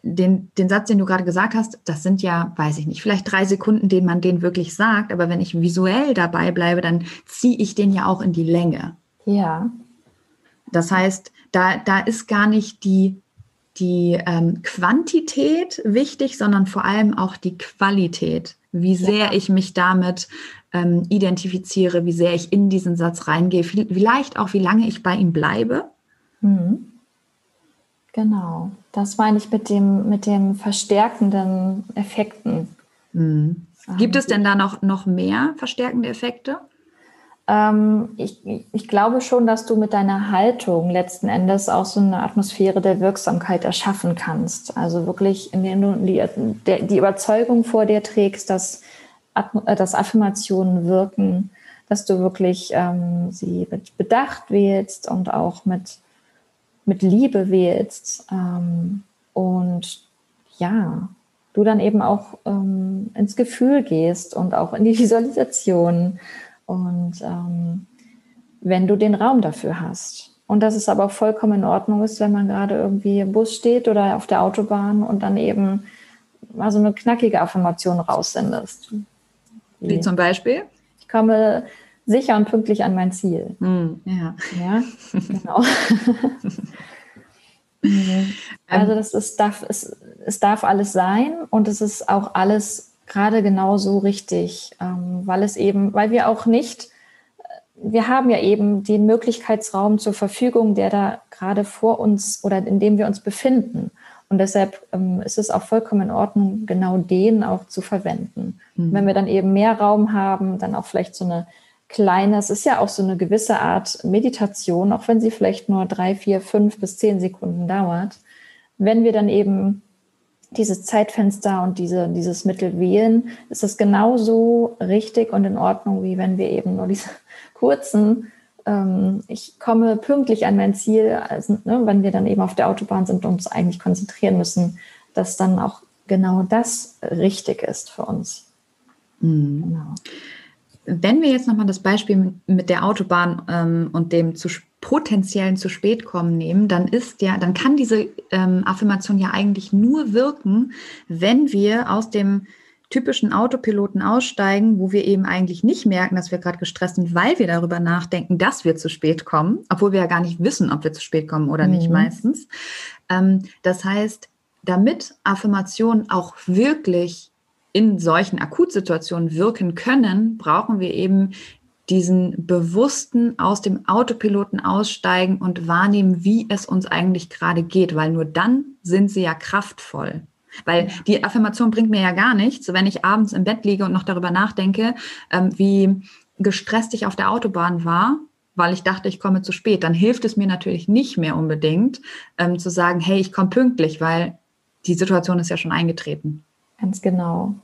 den, den Satz, den du gerade gesagt hast, das sind ja, weiß ich nicht, vielleicht drei Sekunden, den man den wirklich sagt, aber wenn ich visuell dabei bleibe, dann ziehe ich den ja auch in die Länge. Ja. Das heißt, da, da ist gar nicht die, die ähm, Quantität wichtig, sondern vor allem auch die Qualität. Wie sehr ja. ich mich damit ähm, identifiziere, wie sehr ich in diesen Satz reingehe, vielleicht auch, wie lange ich bei ihm bleibe. Mhm. Genau, das meine ich mit dem, mit den verstärkenden Effekten. Mhm. Gibt es denn da noch, noch mehr verstärkende Effekte? Ähm, ich, ich glaube schon, dass du mit deiner Haltung letzten Endes auch so eine Atmosphäre der Wirksamkeit erschaffen kannst. Also wirklich, indem du die, die Überzeugung vor dir trägst, dass, äh, dass Affirmationen wirken, dass du wirklich ähm, sie mit Bedacht wählst und auch mit, mit Liebe wählst. Ähm, und ja, du dann eben auch ähm, ins Gefühl gehst und auch in die [LAUGHS] Visualisation und ähm, wenn du den Raum dafür hast. Und dass es aber auch vollkommen in Ordnung ist, wenn man gerade irgendwie im Bus steht oder auf der Autobahn und dann eben mal so eine knackige Affirmation raussendest. Wie, Wie zum Beispiel? Ich komme sicher und pünktlich an mein Ziel. Mm, ja. Ja, genau. [LAUGHS] [LAUGHS] also das ist, darf, es, es darf alles sein und es ist auch alles gerade genauso richtig, ähm, weil es eben, weil wir auch nicht, wir haben ja eben den Möglichkeitsraum zur Verfügung, der da gerade vor uns oder in dem wir uns befinden. Und deshalb ähm, ist es auch vollkommen in Ordnung, genau den auch zu verwenden. Mhm. Wenn wir dann eben mehr Raum haben, dann auch vielleicht so eine kleine, es ist ja auch so eine gewisse Art Meditation, auch wenn sie vielleicht nur drei, vier, fünf bis zehn Sekunden dauert. Wenn wir dann eben dieses Zeitfenster und diese, dieses Mittel wählen, ist es genauso richtig und in Ordnung, wie wenn wir eben nur diese [LAUGHS] kurzen, ähm, ich komme pünktlich an mein Ziel, also, ne, wenn wir dann eben auf der Autobahn sind und uns eigentlich konzentrieren müssen, dass dann auch genau das richtig ist für uns. Mhm. Genau. Wenn wir jetzt nochmal das Beispiel mit der Autobahn ähm, und dem zu potenziellen zu spät kommen nehmen, dann ist ja, dann kann diese ähm, Affirmation ja eigentlich nur wirken, wenn wir aus dem typischen Autopiloten aussteigen, wo wir eben eigentlich nicht merken, dass wir gerade gestresst sind, weil wir darüber nachdenken, dass wir zu spät kommen, obwohl wir ja gar nicht wissen, ob wir zu spät kommen oder mhm. nicht meistens. Ähm, das heißt, damit Affirmationen auch wirklich in solchen Akutsituationen wirken können, brauchen wir eben diesen bewussten aus dem Autopiloten aussteigen und wahrnehmen, wie es uns eigentlich gerade geht, weil nur dann sind sie ja kraftvoll. Weil die Affirmation bringt mir ja gar nichts, wenn ich abends im Bett liege und noch darüber nachdenke, ähm, wie gestresst ich auf der Autobahn war, weil ich dachte, ich komme zu spät. Dann hilft es mir natürlich nicht mehr unbedingt ähm, zu sagen, hey, ich komme pünktlich, weil die Situation ist ja schon eingetreten. Ganz genau.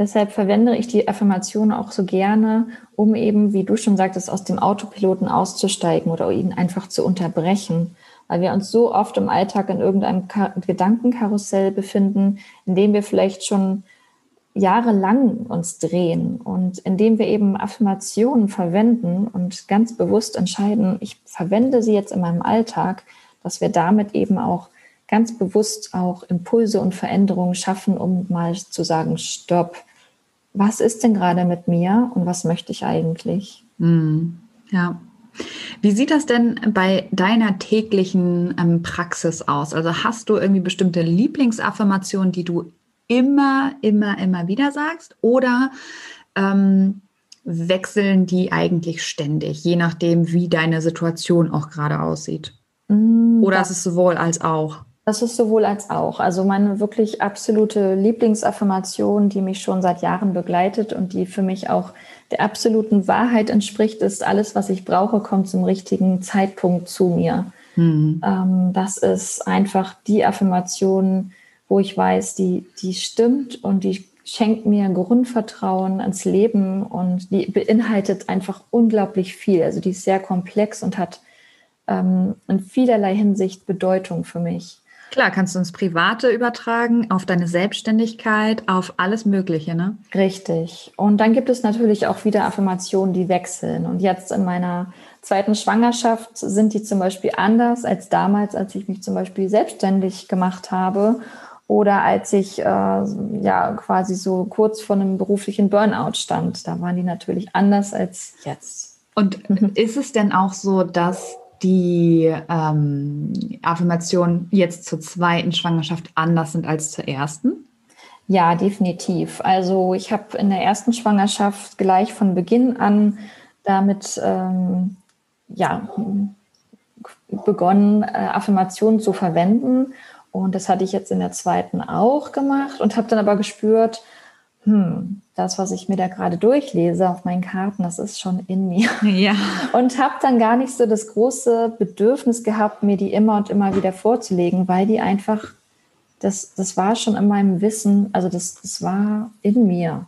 Deshalb verwende ich die Affirmation auch so gerne, um eben, wie du schon sagtest, aus dem Autopiloten auszusteigen oder ihn einfach zu unterbrechen, weil wir uns so oft im Alltag in irgendeinem Gedankenkarussell befinden, in dem wir vielleicht schon jahrelang uns drehen und indem wir eben Affirmationen verwenden und ganz bewusst entscheiden, ich verwende sie jetzt in meinem Alltag, dass wir damit eben auch ganz bewusst auch Impulse und Veränderungen schaffen, um mal zu sagen, stopp, was ist denn gerade mit mir und was möchte ich eigentlich? Mm, ja. Wie sieht das denn bei deiner täglichen ähm, Praxis aus? Also hast du irgendwie bestimmte Lieblingsaffirmationen, die du immer, immer, immer wieder sagst? Oder ähm, wechseln die eigentlich ständig, je nachdem, wie deine Situation auch gerade aussieht? Mm, Oder ist es sowohl als auch? Das ist sowohl als auch. Also meine wirklich absolute Lieblingsaffirmation, die mich schon seit Jahren begleitet und die für mich auch der absoluten Wahrheit entspricht, ist, alles, was ich brauche, kommt zum richtigen Zeitpunkt zu mir. Mhm. Ähm, das ist einfach die Affirmation, wo ich weiß, die, die stimmt und die schenkt mir Grundvertrauen ans Leben und die beinhaltet einfach unglaublich viel. Also die ist sehr komplex und hat ähm, in vielerlei Hinsicht Bedeutung für mich. Klar, kannst du ins Private übertragen, auf deine Selbstständigkeit, auf alles Mögliche, ne? Richtig. Und dann gibt es natürlich auch wieder Affirmationen, die wechseln. Und jetzt in meiner zweiten Schwangerschaft sind die zum Beispiel anders als damals, als ich mich zum Beispiel selbstständig gemacht habe oder als ich äh, ja quasi so kurz vor einem beruflichen Burnout stand. Da waren die natürlich anders als jetzt. Und ist es denn auch so, dass die ähm, Affirmationen jetzt zur zweiten Schwangerschaft anders sind als zur ersten? Ja, definitiv. Also ich habe in der ersten Schwangerschaft gleich von Beginn an damit ähm, ja, begonnen, äh, Affirmationen zu verwenden. Und das hatte ich jetzt in der zweiten auch gemacht und habe dann aber gespürt, hm, das, was ich mir da gerade durchlese auf meinen Karten, das ist schon in mir. Ja. [LAUGHS] Und habe dann gar nicht so das große Bedürfnis gehabt, mir die immer und immer wieder vorzulegen, weil die einfach, das, das war schon in meinem Wissen, also das, das war in mir.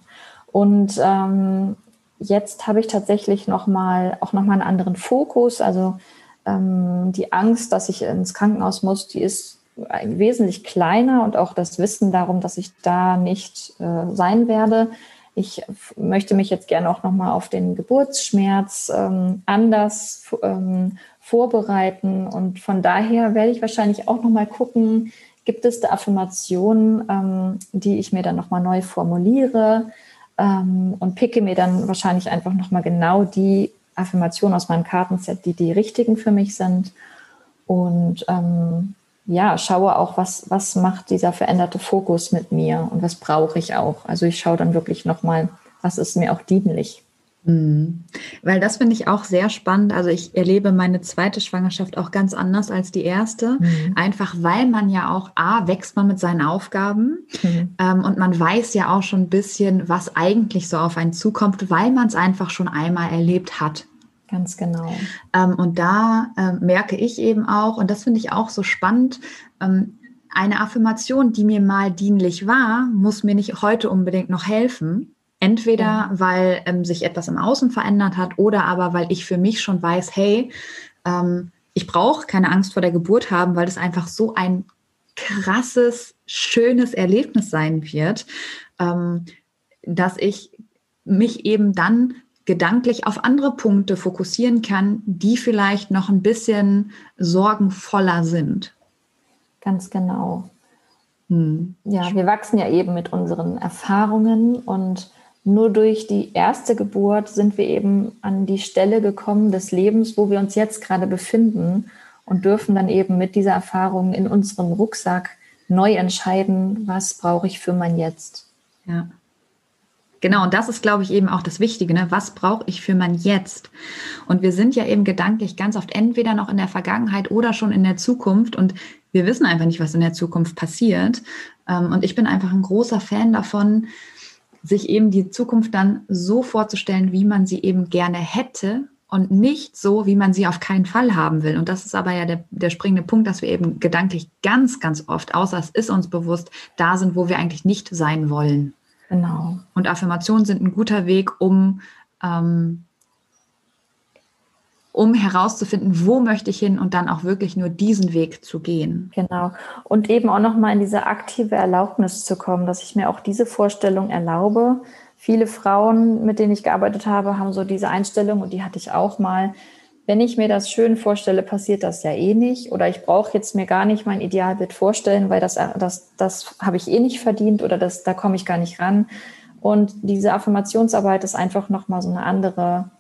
Und ähm, jetzt habe ich tatsächlich noch mal, auch nochmal einen anderen Fokus. Also ähm, die Angst, dass ich ins Krankenhaus muss, die ist wesentlich kleiner und auch das Wissen darum, dass ich da nicht äh, sein werde. Ich möchte mich jetzt gerne auch nochmal auf den Geburtsschmerz ähm, anders ähm, vorbereiten. Und von daher werde ich wahrscheinlich auch nochmal gucken, gibt es da Affirmationen, ähm, die ich mir dann nochmal neu formuliere ähm, und picke mir dann wahrscheinlich einfach nochmal genau die Affirmationen aus meinem Kartenset, die die richtigen für mich sind. Und ähm, ja, schaue auch, was, was macht dieser veränderte Fokus mit mir und was brauche ich auch. Also ich schaue dann wirklich nochmal, was ist mir auch dienlich. Mhm. Weil das finde ich auch sehr spannend. Also ich erlebe meine zweite Schwangerschaft auch ganz anders als die erste. Mhm. Einfach weil man ja auch, A, wächst man mit seinen Aufgaben mhm. ähm, und man weiß ja auch schon ein bisschen, was eigentlich so auf einen zukommt, weil man es einfach schon einmal erlebt hat. Ganz genau. Ähm, und da äh, merke ich eben auch, und das finde ich auch so spannend, ähm, eine Affirmation, die mir mal dienlich war, muss mir nicht heute unbedingt noch helfen. Entweder ja. weil ähm, sich etwas im Außen verändert hat oder aber weil ich für mich schon weiß, hey, ähm, ich brauche keine Angst vor der Geburt haben, weil das einfach so ein krasses, schönes Erlebnis sein wird, ähm, dass ich mich eben dann gedanklich auf andere Punkte fokussieren kann, die vielleicht noch ein bisschen sorgenvoller sind. Ganz genau. Hm. Ja, wir wachsen ja eben mit unseren Erfahrungen und nur durch die erste Geburt sind wir eben an die Stelle gekommen des Lebens, wo wir uns jetzt gerade befinden und dürfen dann eben mit dieser Erfahrung in unserem Rucksack neu entscheiden, was brauche ich für mein Jetzt. Ja. Genau, und das ist, glaube ich, eben auch das Wichtige. Ne? Was brauche ich für mein Jetzt? Und wir sind ja eben gedanklich ganz oft entweder noch in der Vergangenheit oder schon in der Zukunft. Und wir wissen einfach nicht, was in der Zukunft passiert. Ähm, und ich bin einfach ein großer Fan davon, sich eben die Zukunft dann so vorzustellen, wie man sie eben gerne hätte und nicht so, wie man sie auf keinen Fall haben will. Und das ist aber ja der, der springende Punkt, dass wir eben gedanklich ganz, ganz oft, außer es ist uns bewusst, da sind, wo wir eigentlich nicht sein wollen. Genau. Und Affirmationen sind ein guter Weg, um, ähm, um herauszufinden, wo möchte ich hin und dann auch wirklich nur diesen Weg zu gehen. Genau. Und eben auch nochmal in diese aktive Erlaubnis zu kommen, dass ich mir auch diese Vorstellung erlaube. Viele Frauen, mit denen ich gearbeitet habe, haben so diese Einstellung und die hatte ich auch mal wenn ich mir das schön vorstelle, passiert das ja eh nicht. Oder ich brauche jetzt mir gar nicht mein Idealbild vorstellen, weil das, das, das habe ich eh nicht verdient oder das, da komme ich gar nicht ran. Und diese Affirmationsarbeit ist einfach nochmal so eine andere,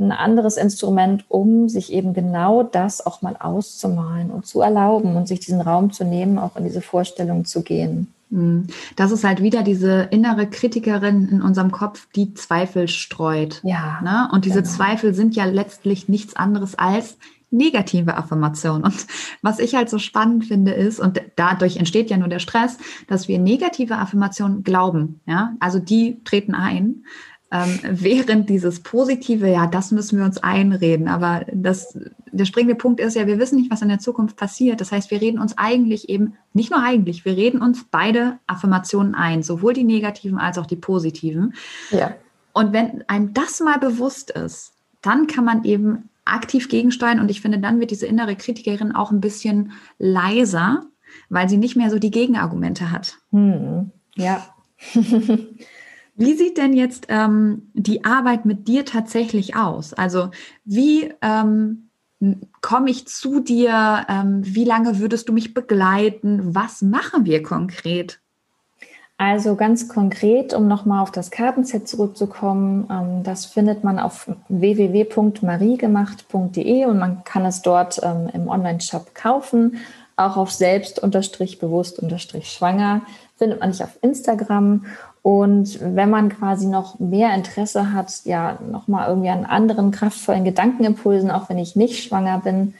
ein anderes Instrument, um sich eben genau das auch mal auszumalen und zu erlauben und sich diesen Raum zu nehmen, auch in diese Vorstellung zu gehen. Hm. Das ist halt wieder diese innere Kritikerin in unserem Kopf, die Zweifel streut. Ja. Ne? Und diese genau. Zweifel sind ja letztlich nichts anderes als negative Affirmationen. Und was ich halt so spannend finde ist, und dadurch entsteht ja nur der Stress, dass wir negative Affirmationen glauben. Ja, also die treten ein. Ähm, [LAUGHS] während dieses Positive, ja, das müssen wir uns einreden. Aber das, der springende Punkt ist ja, wir wissen nicht, was in der Zukunft passiert. Das heißt, wir reden uns eigentlich eben, nicht nur eigentlich, wir reden uns beide Affirmationen ein, sowohl die negativen als auch die positiven. Ja. Und wenn einem das mal bewusst ist, dann kann man eben aktiv gegensteuern. Und ich finde, dann wird diese innere Kritikerin auch ein bisschen leiser, weil sie nicht mehr so die Gegenargumente hat. Hm. Ja. [LAUGHS] Wie sieht denn jetzt ähm, die Arbeit mit dir tatsächlich aus? Also wie ähm, komme ich zu dir? Ähm, wie lange würdest du mich begleiten? Was machen wir konkret? Also ganz konkret, um nochmal auf das Kartenset zurückzukommen, ähm, das findet man auf www.mariegemacht.de und man kann es dort ähm, im Online-Shop kaufen. Auch auf selbst-bewusst-schwanger findet man nicht auf Instagram. Und wenn man quasi noch mehr Interesse hat, ja, nochmal irgendwie an anderen kraftvollen Gedankenimpulsen, auch wenn ich nicht schwanger bin,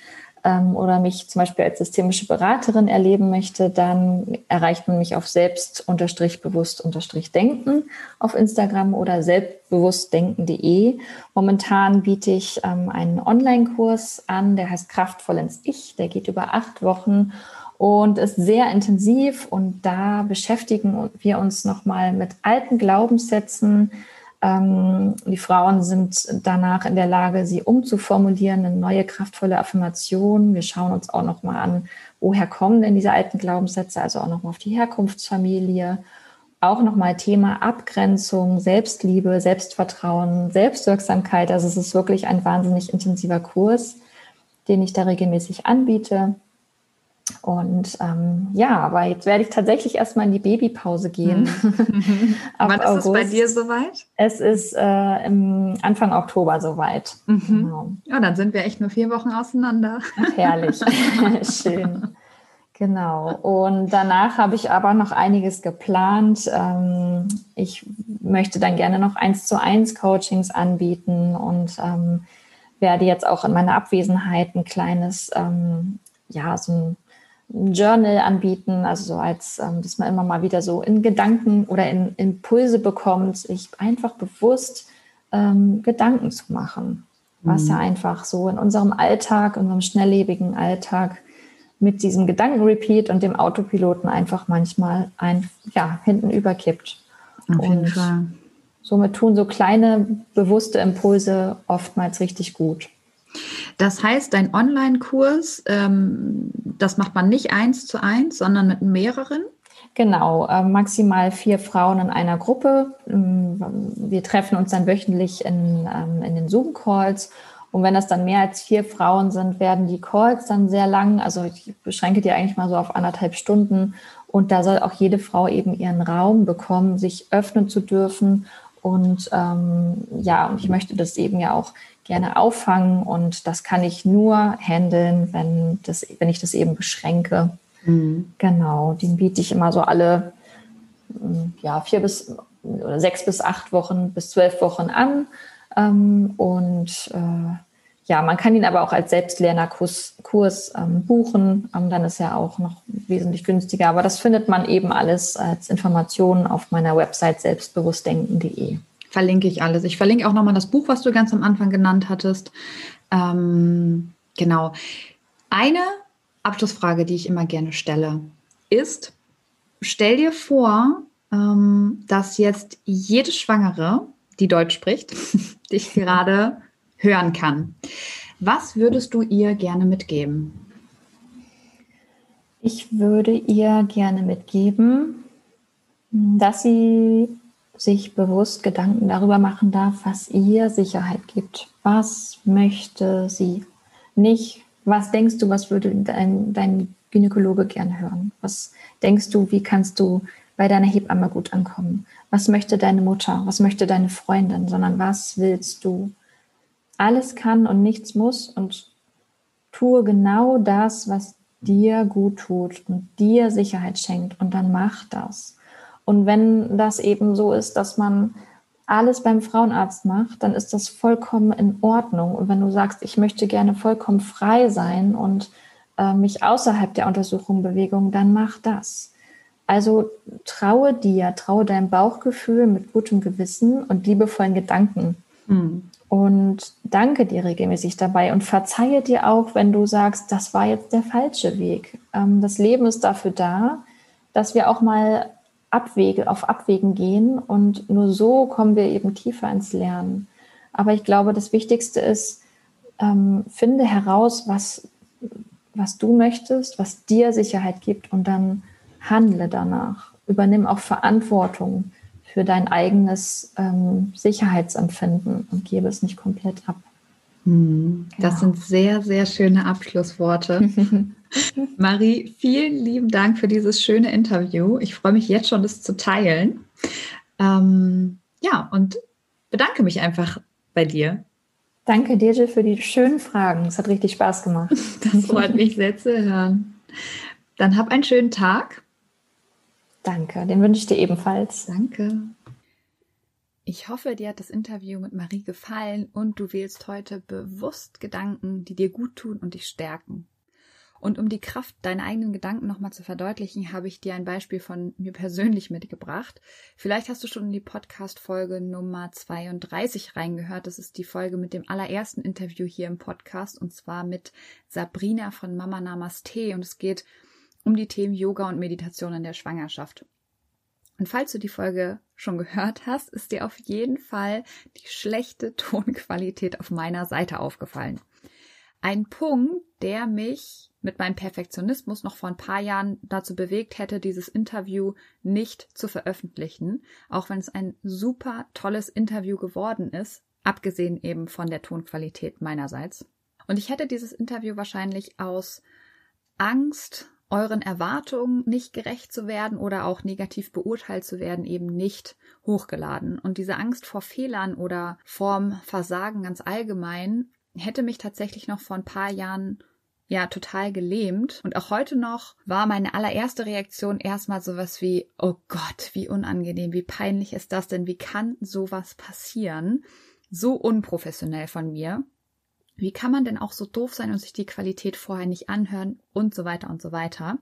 ähm, oder mich zum Beispiel als systemische Beraterin erleben möchte, dann erreicht man mich auf selbst-bewusst-denken auf Instagram oder selbstbewusstdenken.de. Momentan biete ich ähm, einen Online-Kurs an, der heißt Kraftvoll ins Ich. Der geht über acht Wochen und ist sehr intensiv und da beschäftigen wir uns nochmal mit alten Glaubenssätzen, ähm, die Frauen sind danach in der Lage, sie umzuformulieren, eine neue kraftvolle Affirmation. Wir schauen uns auch nochmal an, woher kommen denn diese alten Glaubenssätze, also auch nochmal auf die Herkunftsfamilie. Auch nochmal Thema Abgrenzung, Selbstliebe, Selbstvertrauen, Selbstwirksamkeit. Also es ist wirklich ein wahnsinnig intensiver Kurs, den ich da regelmäßig anbiete. Und ähm, ja, aber jetzt werde ich tatsächlich erstmal in die Babypause gehen. Mhm. [LAUGHS] Wann ist August. es bei dir soweit? Es ist äh, im Anfang Oktober soweit. Mhm. Genau. Ja, dann sind wir echt nur vier Wochen auseinander. Ach, [LAUGHS] herrlich. [LAUGHS] Schön. Genau. Und danach habe ich aber noch einiges geplant. Ähm, ich möchte dann gerne noch eins zu eins Coachings anbieten und ähm, werde jetzt auch in meiner Abwesenheit ein kleines, ähm, ja, so ein Journal anbieten, also so als, ähm, dass man immer mal wieder so in Gedanken oder in Impulse bekommt, sich einfach bewusst ähm, Gedanken zu machen, was mhm. ja einfach so in unserem Alltag, in unserem schnelllebigen Alltag mit diesem Gedankenrepeat und dem Autopiloten einfach manchmal ein, ja, hinten überkippt. Auf jeden und Fall. Somit tun so kleine, bewusste Impulse oftmals richtig gut. Das heißt, dein Online-Kurs, ähm, das macht man nicht eins zu eins, sondern mit mehreren? Genau, äh, maximal vier Frauen in einer Gruppe. Ähm, wir treffen uns dann wöchentlich in, ähm, in den Zoom-Calls. Und wenn das dann mehr als vier Frauen sind, werden die Calls dann sehr lang. Also ich beschränke die eigentlich mal so auf anderthalb Stunden. Und da soll auch jede Frau eben ihren Raum bekommen, sich öffnen zu dürfen. Und ähm, ja, und ich möchte das eben ja auch gerne auffangen und das kann ich nur handeln, wenn, das, wenn ich das eben beschränke. Mhm. Genau, den biete ich immer so alle mm, ja, vier bis oder sechs bis acht Wochen bis zwölf Wochen an. Ähm, und äh, ja, man kann ihn aber auch als Selbstlernerkurs Kurs, ähm, buchen. Ähm, dann ist er auch noch wesentlich günstiger. Aber das findet man eben alles als Informationen auf meiner Website selbstbewusstdenken.de verlinke ich alles. Ich verlinke auch nochmal das Buch, was du ganz am Anfang genannt hattest. Ähm, genau. Eine Abschlussfrage, die ich immer gerne stelle, ist, stell dir vor, ähm, dass jetzt jede Schwangere, die Deutsch spricht, [LAUGHS] dich gerade hören kann. Was würdest du ihr gerne mitgeben? Ich würde ihr gerne mitgeben, dass sie sich bewusst Gedanken darüber machen darf, was ihr Sicherheit gibt. Was möchte sie? Nicht, was denkst du, was würde dein, dein Gynäkologe gern hören? Was denkst du, wie kannst du bei deiner Hebamme gut ankommen? Was möchte deine Mutter? Was möchte deine Freundin? Sondern was willst du? Alles kann und nichts muss und tue genau das, was dir gut tut und dir Sicherheit schenkt und dann mach das. Und wenn das eben so ist, dass man alles beim Frauenarzt macht, dann ist das vollkommen in Ordnung. Und wenn du sagst, ich möchte gerne vollkommen frei sein und äh, mich außerhalb der Untersuchung bewegen, dann mach das. Also traue dir, traue deinem Bauchgefühl mit gutem Gewissen und liebevollen Gedanken. Mhm. Und danke dir regelmäßig dabei und verzeihe dir auch, wenn du sagst, das war jetzt der falsche Weg. Ähm, das Leben ist dafür da, dass wir auch mal Abwege, auf Abwägen gehen und nur so kommen wir eben tiefer ins Lernen. Aber ich glaube, das Wichtigste ist, ähm, finde heraus, was, was du möchtest, was dir Sicherheit gibt und dann handle danach. Übernimm auch Verantwortung für dein eigenes ähm, Sicherheitsempfinden und gebe es nicht komplett ab. Hm, das ja. sind sehr, sehr schöne Abschlussworte. [LAUGHS] Marie, vielen lieben Dank für dieses schöne Interview. Ich freue mich jetzt schon, das zu teilen. Ähm, ja, und bedanke mich einfach bei dir. Danke dir, Jill, für die schönen Fragen. Es hat richtig Spaß gemacht. [LAUGHS] Das freut mich sehr zu hören. Dann hab einen schönen Tag. Danke, den wünsche ich dir ebenfalls. Danke. Ich hoffe, dir hat das Interview mit Marie gefallen und du wählst heute bewusst Gedanken, die dir gut tun und dich stärken. Und um die Kraft deiner eigenen Gedanken nochmal zu verdeutlichen, habe ich dir ein Beispiel von mir persönlich [LAUGHS] mitgebracht. Vielleicht hast du schon in die Podcast-Folge Nummer 32 reingehört. Das ist die Folge mit dem allerersten Interview hier im Podcast und zwar mit Sabrina von Mama Namaste und es geht um die Themen Yoga und Meditation in der Schwangerschaft. Und falls du die Folge schon gehört hast, ist dir auf jeden Fall die schlechte [LAUGHS] Tonqualität auf meiner Seite aufgefallen. Ein Punkt, der mich mit meinem Perfektionismus noch vor ein paar Jahren dazu bewegt hätte, dieses Interview nicht zu veröffentlichen, auch wenn es ein super tolles Interview geworden ist, abgesehen eben von der Tonqualität meinerseits. Und ich hätte dieses Interview wahrscheinlich aus Angst, euren Erwartungen nicht gerecht zu werden oder auch negativ beurteilt zu werden, eben nicht hochgeladen. Und diese Angst vor Fehlern oder vorm Versagen ganz allgemein hätte mich tatsächlich noch vor ein paar Jahren ja total gelähmt. Und auch heute noch war meine allererste Reaktion erstmal sowas wie, oh Gott, wie unangenehm, wie peinlich ist das denn? Wie kann sowas passieren? So unprofessionell von mir. Wie kann man denn auch so doof sein und sich die Qualität vorher nicht anhören und so weiter und so weiter?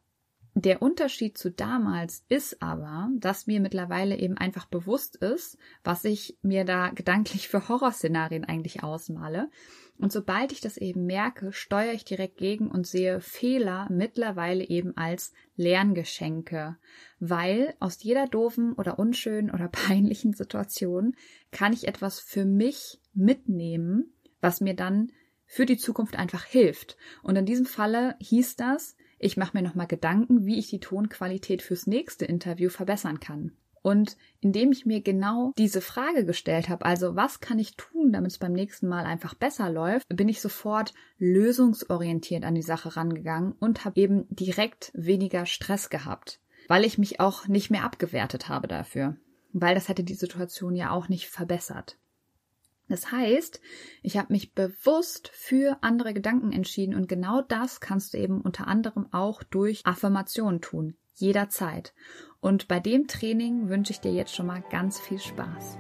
Der Unterschied zu damals ist aber, dass mir mittlerweile eben einfach bewusst ist, was ich mir da gedanklich für Horrorszenarien eigentlich ausmale. Und sobald ich das eben merke, steuere ich direkt gegen und sehe Fehler mittlerweile eben als Lerngeschenke. Weil aus jeder doofen oder unschönen oder [LAUGHS] peinlichen Situation kann ich etwas für mich mitnehmen, was mir dann für die Zukunft einfach hilft. Und in diesem Falle hieß das, ich mache mir nochmal Gedanken, wie ich die Tonqualität fürs nächste Interview verbessern kann. Und indem ich mir genau diese Frage gestellt habe, also was kann ich tun, damit es beim nächsten Mal einfach besser läuft, bin ich sofort lösungsorientiert an die Sache rangegangen und habe eben direkt weniger Stress gehabt, weil ich mich auch nicht mehr abgewertet habe dafür, weil das hätte die Situation ja auch nicht verbessert. Das heißt, ich habe mich bewusst für andere Gedanken entschieden und genau das kannst du eben unter anderem auch durch Affirmationen tun, jederzeit. Und bei dem Training wünsche ich dir jetzt schon mal ganz viel Spaß.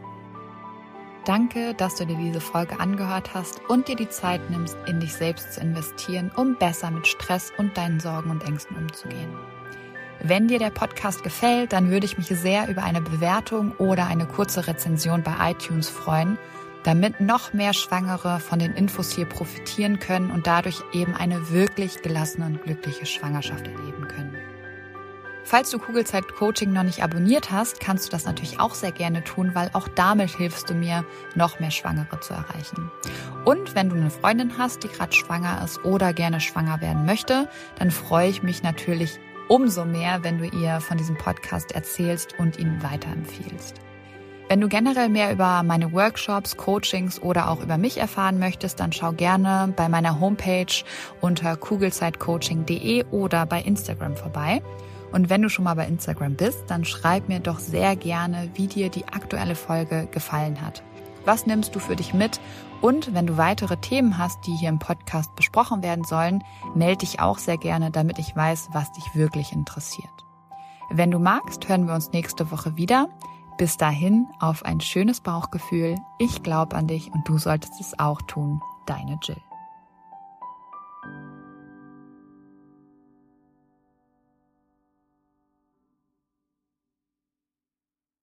Danke, dass du dir diese Folge angehört hast und dir die Zeit nimmst, in dich selbst zu investieren, um besser mit Stress und deinen Sorgen und Ängsten umzugehen. Wenn dir der Podcast gefällt, dann würde ich mich sehr über eine Bewertung oder eine kurze Rezension bei iTunes freuen damit noch mehr Schwangere von den Infos hier profitieren können und dadurch eben eine wirklich gelassene und glückliche Schwangerschaft erleben können. Falls du Kugelzeit Coaching noch nicht abonniert hast, kannst du das natürlich auch sehr gerne tun, weil auch damit hilfst du mir, noch mehr Schwangere zu erreichen. Und wenn du eine Freundin hast, die gerade schwanger ist oder gerne schwanger werden möchte, dann freue ich mich natürlich umso mehr, wenn du ihr von diesem Podcast erzählst und ihn weiterempfiehlst. Wenn du generell mehr über meine Workshops, Coachings oder auch über mich erfahren möchtest, dann schau gerne bei meiner Homepage unter kugelzeitcoaching.de oder bei Instagram vorbei. Und wenn du schon mal bei Instagram bist, dann schreib mir doch sehr gerne, wie dir die aktuelle Folge gefallen hat. Was nimmst du für dich mit? Und wenn du weitere Themen hast, die hier im Podcast besprochen werden sollen, melde dich auch sehr gerne, damit ich weiß, was dich wirklich interessiert. Wenn du magst, hören wir uns nächste Woche wieder. Bis dahin auf ein schönes Bauchgefühl. Ich glaube an dich und du solltest es auch tun. Deine Jill.